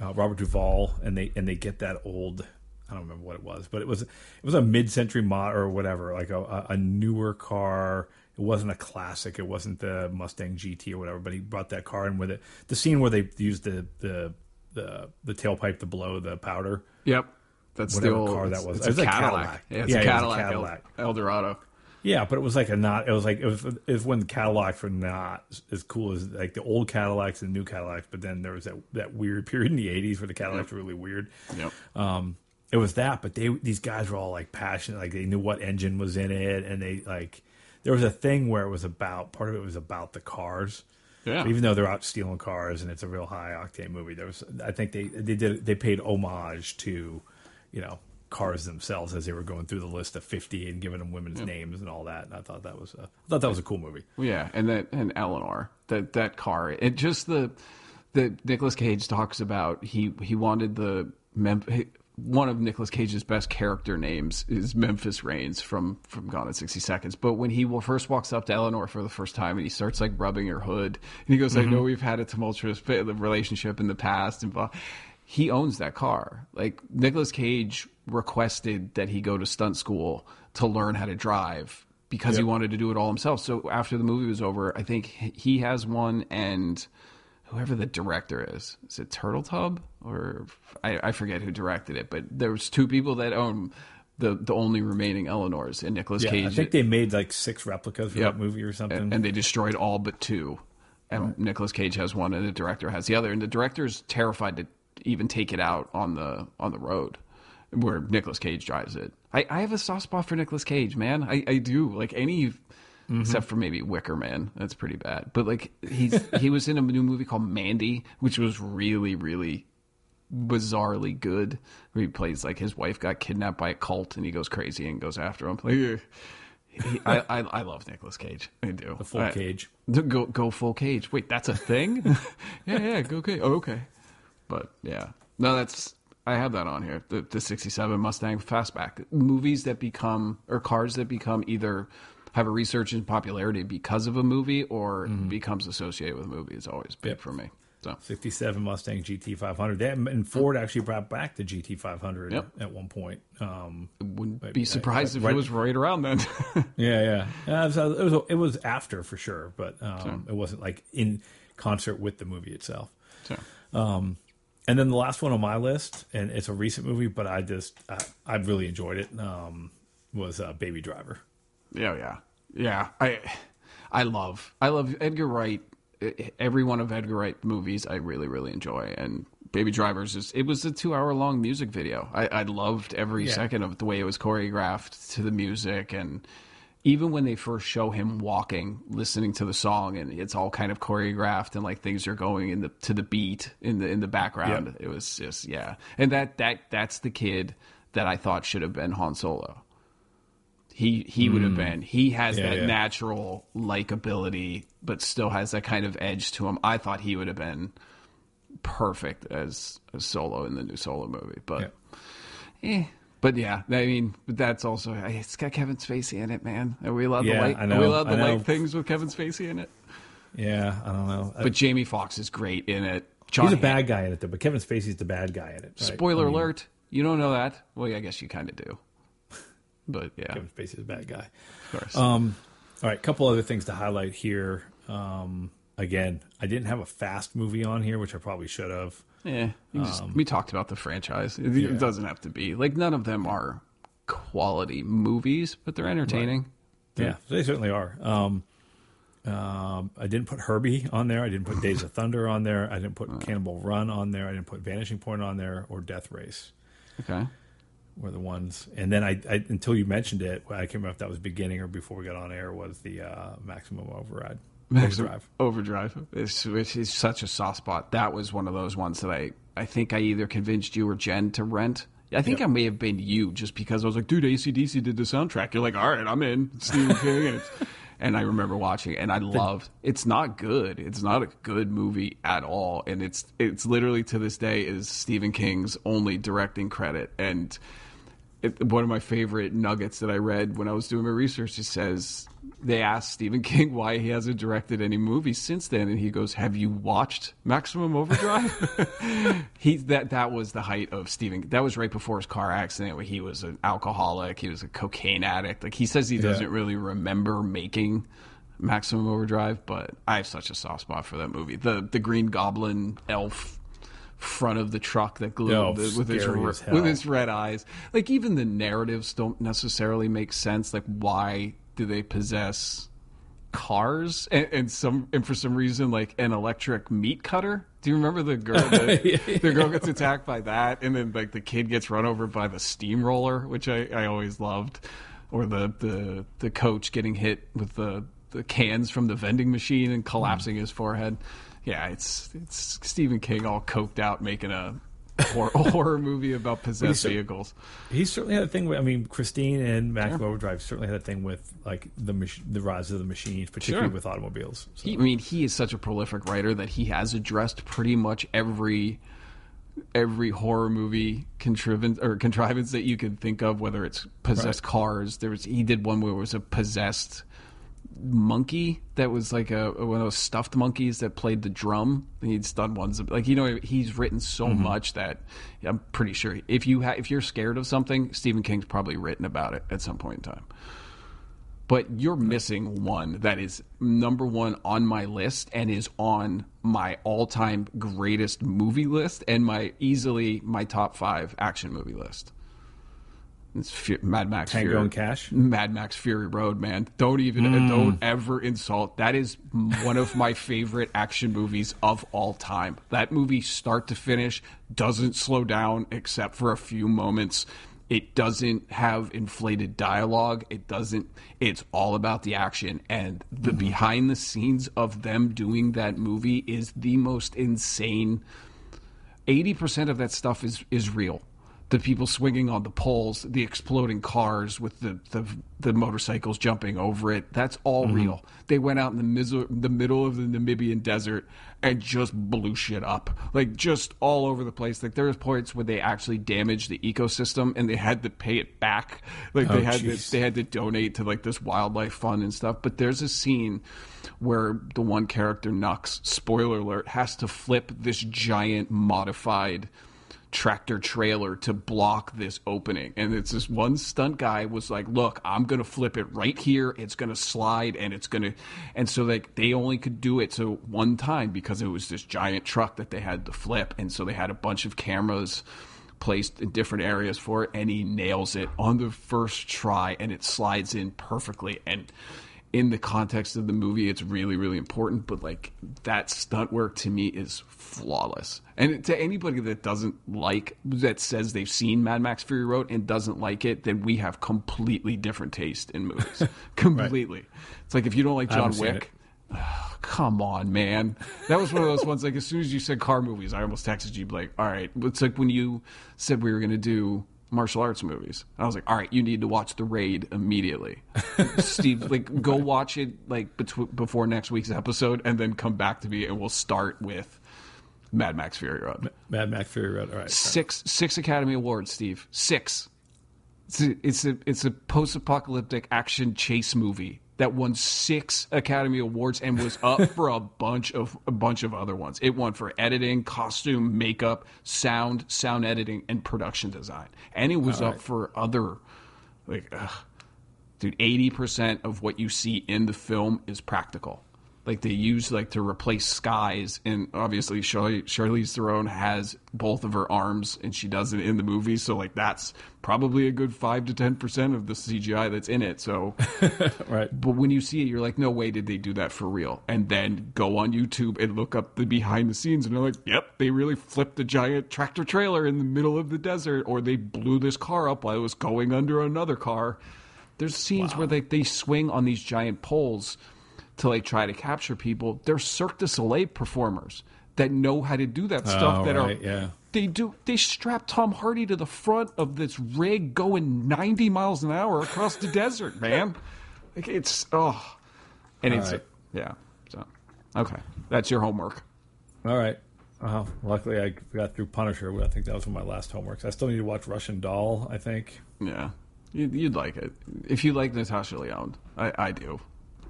uh, Robert Duvall and they and they get that old I don't remember what it was, but it was it was a mid century mod or whatever, like a, a- newer car. It wasn't a classic. It wasn't the Mustang GT or whatever. But he brought that car in with it. The scene where they used the the the, the tailpipe to blow the powder. Yep. That's Whatever the old car that was. It's It was a Cadillac. Cadillac. Yeah, it's Yeah, a it was a Cadillac, El- Cadillac. Eldorado. Yeah, but it was like a not. It was like it was. It was when the Cadillacs were not as cool as like the old Cadillacs and new Cadillacs. But then there was that that weird period in the '80s where the Cadillacs were really weird. Yep. Um, it was that, but they these guys were all like passionate, like they knew what engine was in it, and they like there was a thing where it was about part of it was about the cars. Yeah. So even though they're out stealing cars and it's a real high octane movie, there was I think they they did they paid homage to you know cars themselves as they were going through the list of 50 and giving them women's names and all that. And I thought that was a, I thought that was a cool movie. Yeah, and that and Eleanor, that that car, it just the the Nicolas Cage talks about he he wanted the Mem- one of Nicolas Cage's best character names is Memphis Raines from from Gone in sixty seconds. But when he wa- first walks up to Eleanor for the first time and he starts like rubbing her hood, and he goes, "I know mm-hmm. we've had a tumultuous relationship in the past," and blah. He owns that car. Like Nicolas Cage requested that he go to stunt school to learn how to drive because he wanted to do it all himself. So after the movie was over, I think he has one and whoever the director is, is it Turtle Tub or I, I forget who directed it, but there was two people that own the the only remaining Eleanors and Nicolas Yeah, Cage. I think they made like six replicas for Yep. that movie or something. and, and they destroyed all but two. And Nicolas Cage has one, and the director has the other. And the director's terrified to even take it out on the on the road where Nicolas Cage drives it. I, I have a soft spot for Nicolas Cage, man. I, I do. Like any Mm-hmm. except for maybe Wicker Man. That's pretty bad. But like he's he was in a new movie called Mandy, which was really, really bizarrely good. Where he plays like his wife got kidnapped by a cult and he goes crazy and goes after him. Like, he, I, I I love Nicolas Cage. I do. the full I- cage. Go go full cage. Wait, that's a thing? yeah, yeah, go cage. Oh, okay. But yeah. No, that's I have that on here. The the 67 Mustang Fastback. Movies that become or cars that become either have a research in popularity because of a movie or becomes associated with a movie is always big Yep. for me. So 67 Mustang GT 500. That, and Ford actually brought back the GT 500 Yep. at one point. Um, wouldn't Maybe, be surprised if right- it was right around then. yeah, yeah. Uh, it, was, it was it was after for sure, but um, it wasn't like in concert with the movie itself. so, And then the last one on my list, and it's a recent movie, but I just I, I really enjoyed it. Um, was uh, Baby Driver. Yeah, yeah, yeah. I, I love, I love Edgar Wright. Every one of Edgar Wright movies, I really, really enjoy. And Baby Drivers is. It was a two-hour-long music video. I, I loved every Yeah. second of it, the way it was choreographed to the music, and even when they first show him walking, listening to the song, and it's all kind of choreographed, and like things are going in the to the beat in the in the background. It was just yeah, and that that that's the kid that I thought should have been Han Solo he he would have been. He has Hmm. Yeah, that yeah. natural likability, but still has that kind of edge to him. I thought he would have been perfect as a Solo in the new Solo movie, but eh. But yeah, I mean, that's also it's got Kevin Spacey in it, man. Are we allowed Yeah, to like? I Are know, we allowed I to like things with Kevin Spacey in it? Yeah, I don't know. But Jamie Foxx is great in it. John He's a bad guy in it, though. But Kevin Spacey's the bad guy in it. right? Spoiler I mean, alert! You don't know that? Well, yeah, I guess you kind of do. But yeah, Kevin Spacey's a bad guy. of course. Um, all right, couple other things to highlight here. Um, again, I didn't have a fast movie on here, which I probably should have. Yeah, just, Um, we talked about the franchise. It, it doesn't have to be like none of them are quality movies, but they're entertaining. Yeah, they certainly are. Um, um, I didn't put Herbie on there. I didn't put Days of Thunder on there. I didn't put Cannonball Run on there. I didn't put Vanishing Point on there or Death Race Okay, were the ones. And then I, I until you mentioned it, I can't remember if that was beginning or before we got on air. Was the uh, Maximum Override Maximum Overdrive? Overdrive, it's, which is such a soft spot. That was one of those ones that I I think I either convinced you or Jen to rent. I think I may have been you just because I was like, dude, ACDC did the soundtrack. You're like, all right, I'm in. Stephen King. And, and I remember watching it and I loved It's not good. It's not a good movie at all. And it's it's literally to this day is Stephen King's only directing credit. And it, one of my favorite nuggets that I read when I was doing my research, it says they asked Stephen King why he hasn't directed any movies since then, and he goes, "Have you watched Maximum Overdrive?" he that that was the height of Stephen. That was right before his car accident, where he was an alcoholic, he was a cocaine addict. Like he says, he doesn't really remember making. Maximum Overdrive, but I have such a soft spot for that movie. The the Green Goblin elf front of the truck that glowed Oh, with his scary re- as hell. with his red eyes. Like even the narratives don't necessarily make sense. Like why do they possess cars and, and some and for some reason like an electric meat cutter? Do you remember the girl? The, the girl gets attacked by that, and then like the kid gets run over by the steamroller, which I, I always loved, or the, the the coach getting hit with the the cans from the vending machine and collapsing his forehead. Yeah, it's it's Stephen King all coked out making a horror, horror movie about possessed so- vehicles. He certainly had a thing with. I mean, Christine and Maximum Overdrive certainly had a thing with like the mach- the rise of the machines, particularly Sure. with automobiles. So, He, I mean, he is such a prolific writer that he has addressed pretty much every every horror movie contrivance or contrivance that you could think of, whether it's possessed cars. There was he did one where it was a possessed monkey that was like a one of those stuffed monkeys that played the drum. He's done ones like you know he's written so mm-hmm. much that I'm pretty sure if you ha- if you're scared of something, Stephen King's probably written about it at some point in time. but you're missing one that is number one on my list and is on my all-time greatest movie list and my easily my top five action movie list. It's Fu- Mad Max Tango Fury. and Cash? Mad Max Fury Road, man. Don't even uh, hmm. don't ever insult. That is one of my favorite action movies of all time. That movie start to finish doesn't slow down except for a few moments. It doesn't have inflated dialogue. It doesn't it's all about the action and the mm-hmm. behind the scenes of them doing that movie is the most insane 80% of that stuff is is real the people swinging on the poles the exploding cars with the the, the motorcycles jumping over it. That's all mm-hmm. real. They went out in the, middle the middle of the namibian desert and just blew shit up. Like just all over the place. Like there was points where they actually damaged the ecosystem and they had to pay it back. Like they Oh, had to, they had to donate to like this wildlife fund and stuff. But there's a scene where the one character Nux, spoiler alert, has to flip this giant modified tractor trailer to block this opening. And it's this one stunt guy was like, "Look, I'm going to flip it right here. It's going to slide and it's going to and so like they only could do it so one time because it was this giant truck that they had to flip and so they had a bunch of cameras placed in different areas for it and he nails it on the first try and it slides in perfectly and in the context of the movie it's really really important but like that stunt work to me is flawless and to anybody that doesn't like that says they've seen mad max fury road and doesn't like it then we have completely different taste in movies completely it's like if you don't like john wick oh, Come on, man. That was one of those ones. Like as soon as you said car movies, I almost texted you like, "All right." It's like when you said we were going to do martial arts movies. I was like, "All right, you need to watch The Raid immediately." Steve, like, go watch it like betw- before next week's episode, and then come back to me, and we'll start with Mad Max Fury Road. Mad Max Fury Road. All right. Six six Academy Awards, Steve. Six. It's a, it's a it's a post-apocalyptic action chase movie that won six Academy Awards and was up for a bunch of a bunch of other ones. It won for editing, costume, makeup, sound, sound editing, and production design. And it was up for other like ugh. dude, eighty percent of what you see in the film is practical. Like they use like to replace skies, and obviously Charlie, Charlize Theron has both of her arms, and she does it in the movie. So like that's probably a good five to ten percent of the CGI that's in it. So, Right. but when you see it, you're like, no way did they do that for real. And then go on YouTube and look up the behind the scenes, and they're like, yep, they really flipped a giant tractor trailer in the middle of the desert, or they blew this car up while it was going under another car. There's scenes where they, they swing on these giant poles to like try to capture people. They're Cirque du Soleil performers that know how to do that stuff. Oh, that right, are yeah. they do they strap Tom Hardy to the front of this rig going 90 miles an hour across the desert, man. Like it's oh, and it's right. yeah. So okay, that's your homework. All right. Well, luckily I got through Punisher. I think that was one of my last homeworks. I still need to watch Russian Doll. I think. Yeah, you'd, you'd like it if you like Natasha Lyonne. I, I do.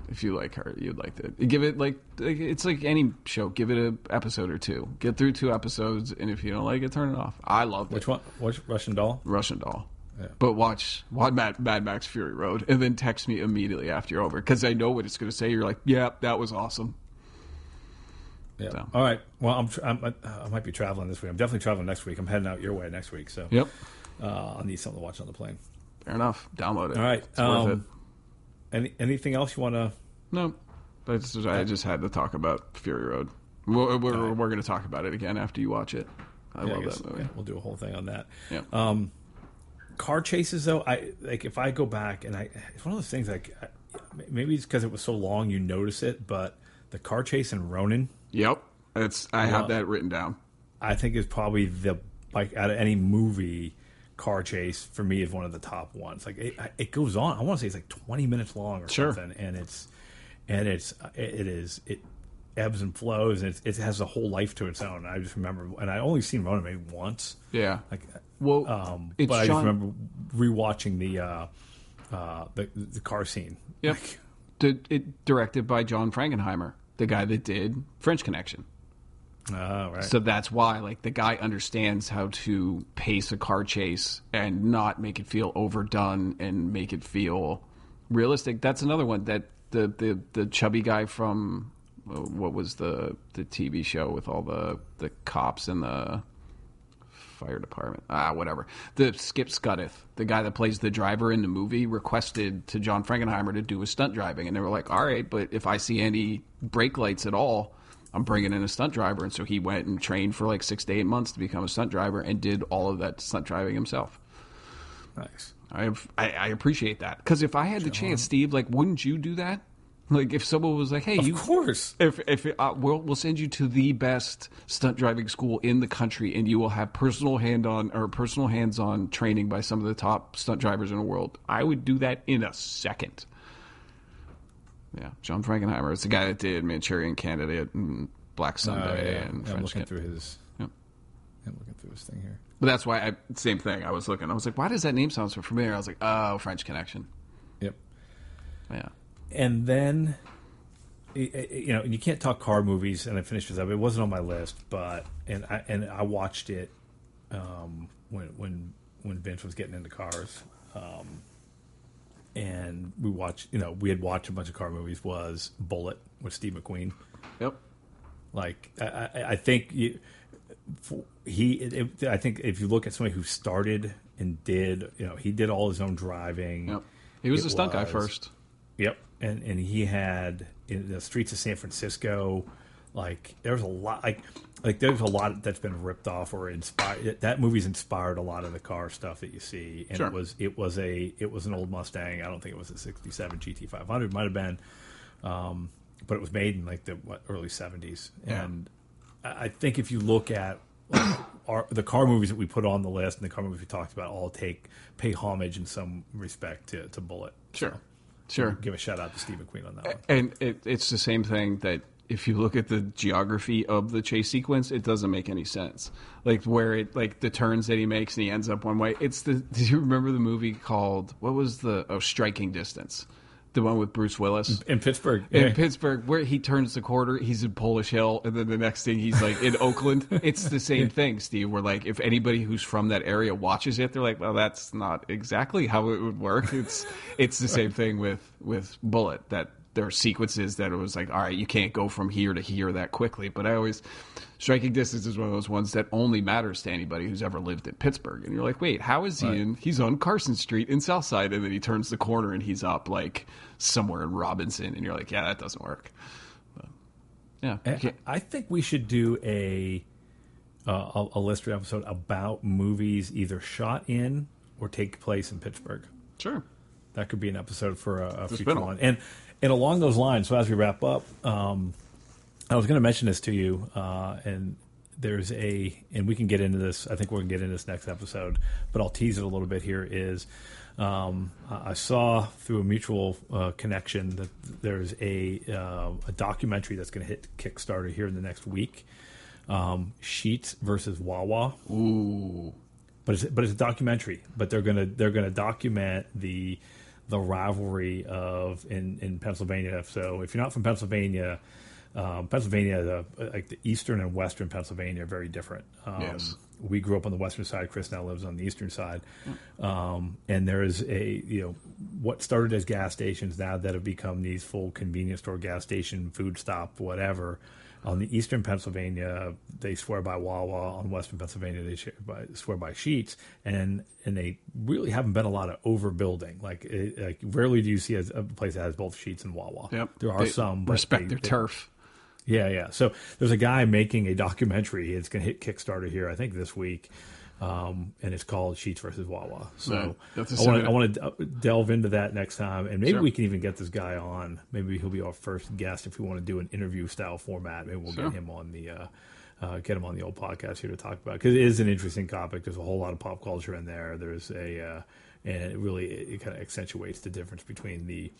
If you like her, you'd like it. Give it like like- it's like any show. Give it a episode or two. Get through two episodes, and if you don't like it, turn it off. I love Which it. one? Which Russian Doll? Russian Doll. Yeah. But watch, watch Mad, Mad Max Fury Road, and then text me immediately after you're over because I know what it's going to say. You're like, "Yeah, that was awesome." Yeah. So. All right. Well, I'm, I'm I might be traveling this week. I'm definitely traveling next week. I'm heading out your way next week, so Yep, uh, I'll need something to watch on the plane. fair enough. Download it. All right. it's worth it. Any anything else you want to? No, I just, I just had to talk about Fury Road. We're, we're, we're going to talk about it again after you watch it. I love that movie. Yeah, we'll do a whole thing on that. Yeah. Um, car chases though, I like if I go back and I, it's one of those things like I, maybe it's because it was so long you notice it, but the car chase in Ronin, Yep, it's I have that written down. I think is probably the like out of any movie. Car chase for me is one of the top ones. Like it, it goes on. I want to say it's like twenty minutes long or Sure. something, and it's and it's it, is it ebbs and flows, and it, it has a whole life to its own. I just remember, and I only seen Ronin maybe once. Yeah. Like, Well, um, but I just remember rewatching the uh, uh, the the car scene. Yep. D- it directed by John Frankenheimer, the guy that did French Connection. Oh, right. So that's why, like, the guy understands how to pace a car chase and not make it feel overdone and make it feel realistic. That's another one that the the the chubby guy from uh, what was the the TV show with all the the cops and the fire department. Ah, whatever. The Skipp Sudduth, the guy that plays the driver in the movie, requested to John Frankenheimer to do his stunt driving, and they were like, "All right, but if I see any brake lights at all." I'm bringing in a stunt driver, and so he went and trained for like six to eight months to become a stunt driver, and did all of that stunt driving himself. Nice. I I, I appreciate that because if I had the chance, Steve, like, wouldn't you do that? Like, if someone was like, "Hey, Of you course. if if uh, we'll we'll send you to the best stunt driving school in the country, and you will have personal hand on or personal hands on training by some of the top stunt drivers in the world, I would do that in a second. Yeah, John Frankenheimer is the guy that did Manchurian Candidate and Black Oh, Sunday yeah. and I'm looking Kid. through his. Yep. I'm looking through his thing here. But that's why I same thing. I was looking. I was like, why does that name sound so familiar? I was like, oh, French Connection. Yep. Yeah. and then you know you can't talk car movies and i finished this up it wasn't on my list but and i and i watched it um when when when vince was getting into cars um and we watched you know we had watched a bunch of car movies was Bullitt with steve mcqueen Yep. like i i, think you he it, i think if you look at somebody who started and did you know he did all his own driving Yep. He was It a stunt guy first. Yep, and and he had in the streets of San Francisco, like there's a lot like like there's a lot that's been ripped off or inspired. That movie's inspired a lot of the car stuff that you see, and Sure. it was it was a it was an old Mustang. I don't think it was a '67 GT500. Might have been, um, but it was made in like the what, early '70s, Yeah. and I I think if you look at like, our, the car movies that we put on the list and the car movies we talked about, all take pay homage in some respect to, to Bullitt. Sure. So, Sure. give a shout out to Steve McQueen on that one. And it, it's the same thing that if you look at the geography of the chase sequence, it doesn't make any sense. Like where it like the turns that he makes and he ends up one way. It's the. Do you remember the movie called what was the oh Striking Distance, the one with Bruce Willis. In Pittsburgh, in yeah. Pittsburgh, where he turns the corner, he's in Polish Hill, and then the next thing he's like in Oakland. It's the same thing, Steve. Where like if anybody who's from that area watches it, they're like, "Well, that's not exactly how it would work." It's it's the same thing with with Bullitt. That there are sequences that it was like, "All right, you can't go from here to here that quickly." But I always striking distance is one of those ones that only matters to anybody who's ever lived in Pittsburgh. And you're like, "Wait, how is he in? He's on Carson Street in Southside, and then he turns the corner and he's up like somewhere in Robinson." And you're like, "Yeah, that doesn't work." But, yeah, I think we should do a uh, a, a listener episode about movies either shot in or take place in Pittsburgh. sure. That could be an episode for a, a future one. And and along those lines, so as we wrap up, um, I was going to mention this to you, uh, and there's a, and we can get into this. I think we're going to get into this next episode, but I'll tease it a little bit. Here is, um, I saw through a mutual uh, connection that there's a uh, a documentary that's going to hit Kickstarter here in the next week. Um, Sheetz versus Wawa Ooh, but it's but it's a documentary. But they're gonna they're gonna document the the rivalry of in in Pennsylvania. So if you're not from Pennsylvania, um, Pennsylvania, the, like the eastern and western Pennsylvania, are very different. Um, Yes. We grew up on the western side. Chris now lives on the eastern side, um, and there is a you know what started as gas stations now that have become these full convenience store, gas station, food stop, whatever. On the eastern Pennsylvania, they swear by Wawa. On western Pennsylvania, they sh- by, swear by Sheetz, and and they really haven't been a lot of overbuilding. Like, it, like rarely do you see a, a place that has both Sheetz and Wawa. yep. there are They some. But respect they- their they- turf. yeah, yeah. So there's a guy making a documentary. It's going to hit Kickstarter here, I think, this week, um, and it's called Sheetz versus Wawa. So Right. I want to I want to delve into that next time, and maybe Sure. we can even get this guy on. Maybe he'll be our first guest if we want to do an interview style format. Maybe we'll Sure. get him on the. Uh, uh, get him on the old podcast here to talk about because it is an interesting topic. There's a whole lot of pop culture in there. There's a uh, and it really it, it kind of accentuates the difference between the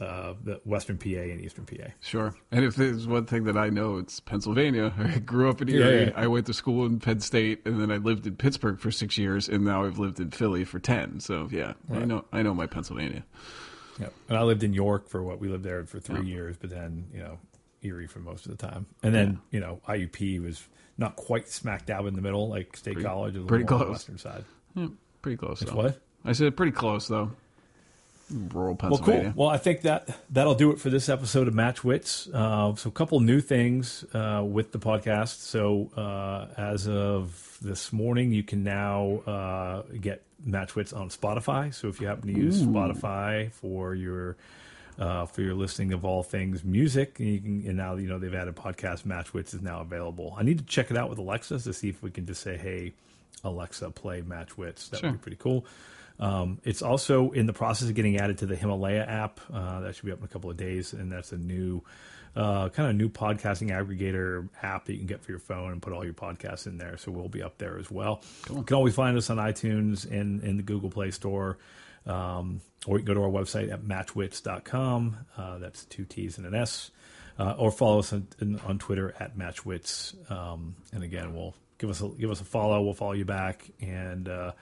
uh, the Western PA and Eastern PA. Sure. And if there's one thing that I know, it's Pennsylvania. I grew up in Erie. yeah. I went to school in Penn State, and then I lived in Pittsburgh for six years, and now I've lived in Philly for ten. So yeah, I know I know my Pennsylvania. Yeah, and I lived in York for what we lived there for three years, but then you know Erie for most of the time, and then you know IUP was not quite smack dab in the middle, like State College, pretty on the close. western side. Yeah, pretty close. It's though. what? I said pretty close though. Rural Well, cool. Well, I think that that'll do it for this episode of Match Wits. Uh, so, a couple new things uh, with the podcast. So, uh, as of this morning, you can now uh, get Match Wits on Spotify. So, if you happen to use Spotify for your uh, for your listening of all things music, and, you can, and now you know they've added podcast. Match Wits is now available. I need to check it out with Alexa to see if we can just say, "Hey, Alexa, play Match Wits." That Sure. would be pretty cool. Um, it's also in the process of getting added to the Himalaya app. Uh, that should be up in a couple of days, and that's a new uh, kind of new podcasting aggregator app that you can get for your phone and put all your podcasts in there. So we'll be up there as well. You can always find us on iTunes and in the Google Play Store. Um, or you can go to our website at matchwits.com. Uh, that's two T's and an S. Uh, or follow us on, on Twitter at matchwits. Um, and again, we'll give us a, give us a follow. We'll follow you back. And uh,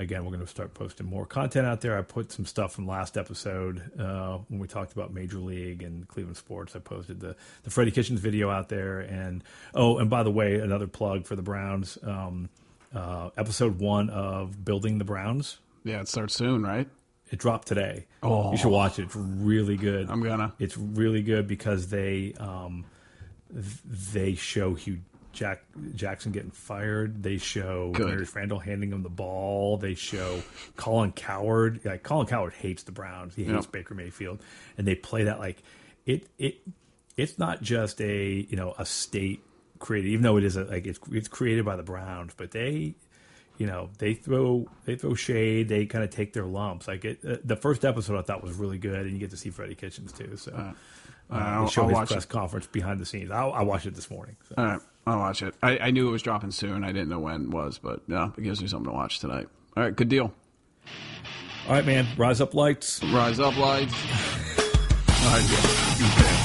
again, we're going to start posting more content out there. I put some stuff from last episode uh, when we talked about Major League and Cleveland sports. I posted the the Freddie Kitchens video out there. And oh, and by the way, another plug for the Browns. Um, uh, episode one of Building the Browns. yeah, it starts soon, right? It dropped today. Oh. you should watch it. It's really good. I'm gonna. It's really good because they um, they show Hugh Jack Jackson getting fired. They show Good. Mary Randall handing him the ball. They show Colin Cowherd. Like Colin Cowherd hates the Browns. He hates Yep. Baker Mayfield, and they play that like it it. It's not just a you know a state created, even though it is a, like it's it's created by the Browns, but they you know they throw they throw shade they kind of take their lumps like it uh, the first episode i thought was really good and you get to see freddie kitchens too so uh, I'll, show I'll his watch press it. conference behind the scenes i, I watched it this morning so. All right, I'll watch it. I, I knew it was dropping soon. I didn't know when it was, but yeah, it gives me something to watch tonight. All right, good deal. all right man rise up lights Rise up, lights. All right, deal.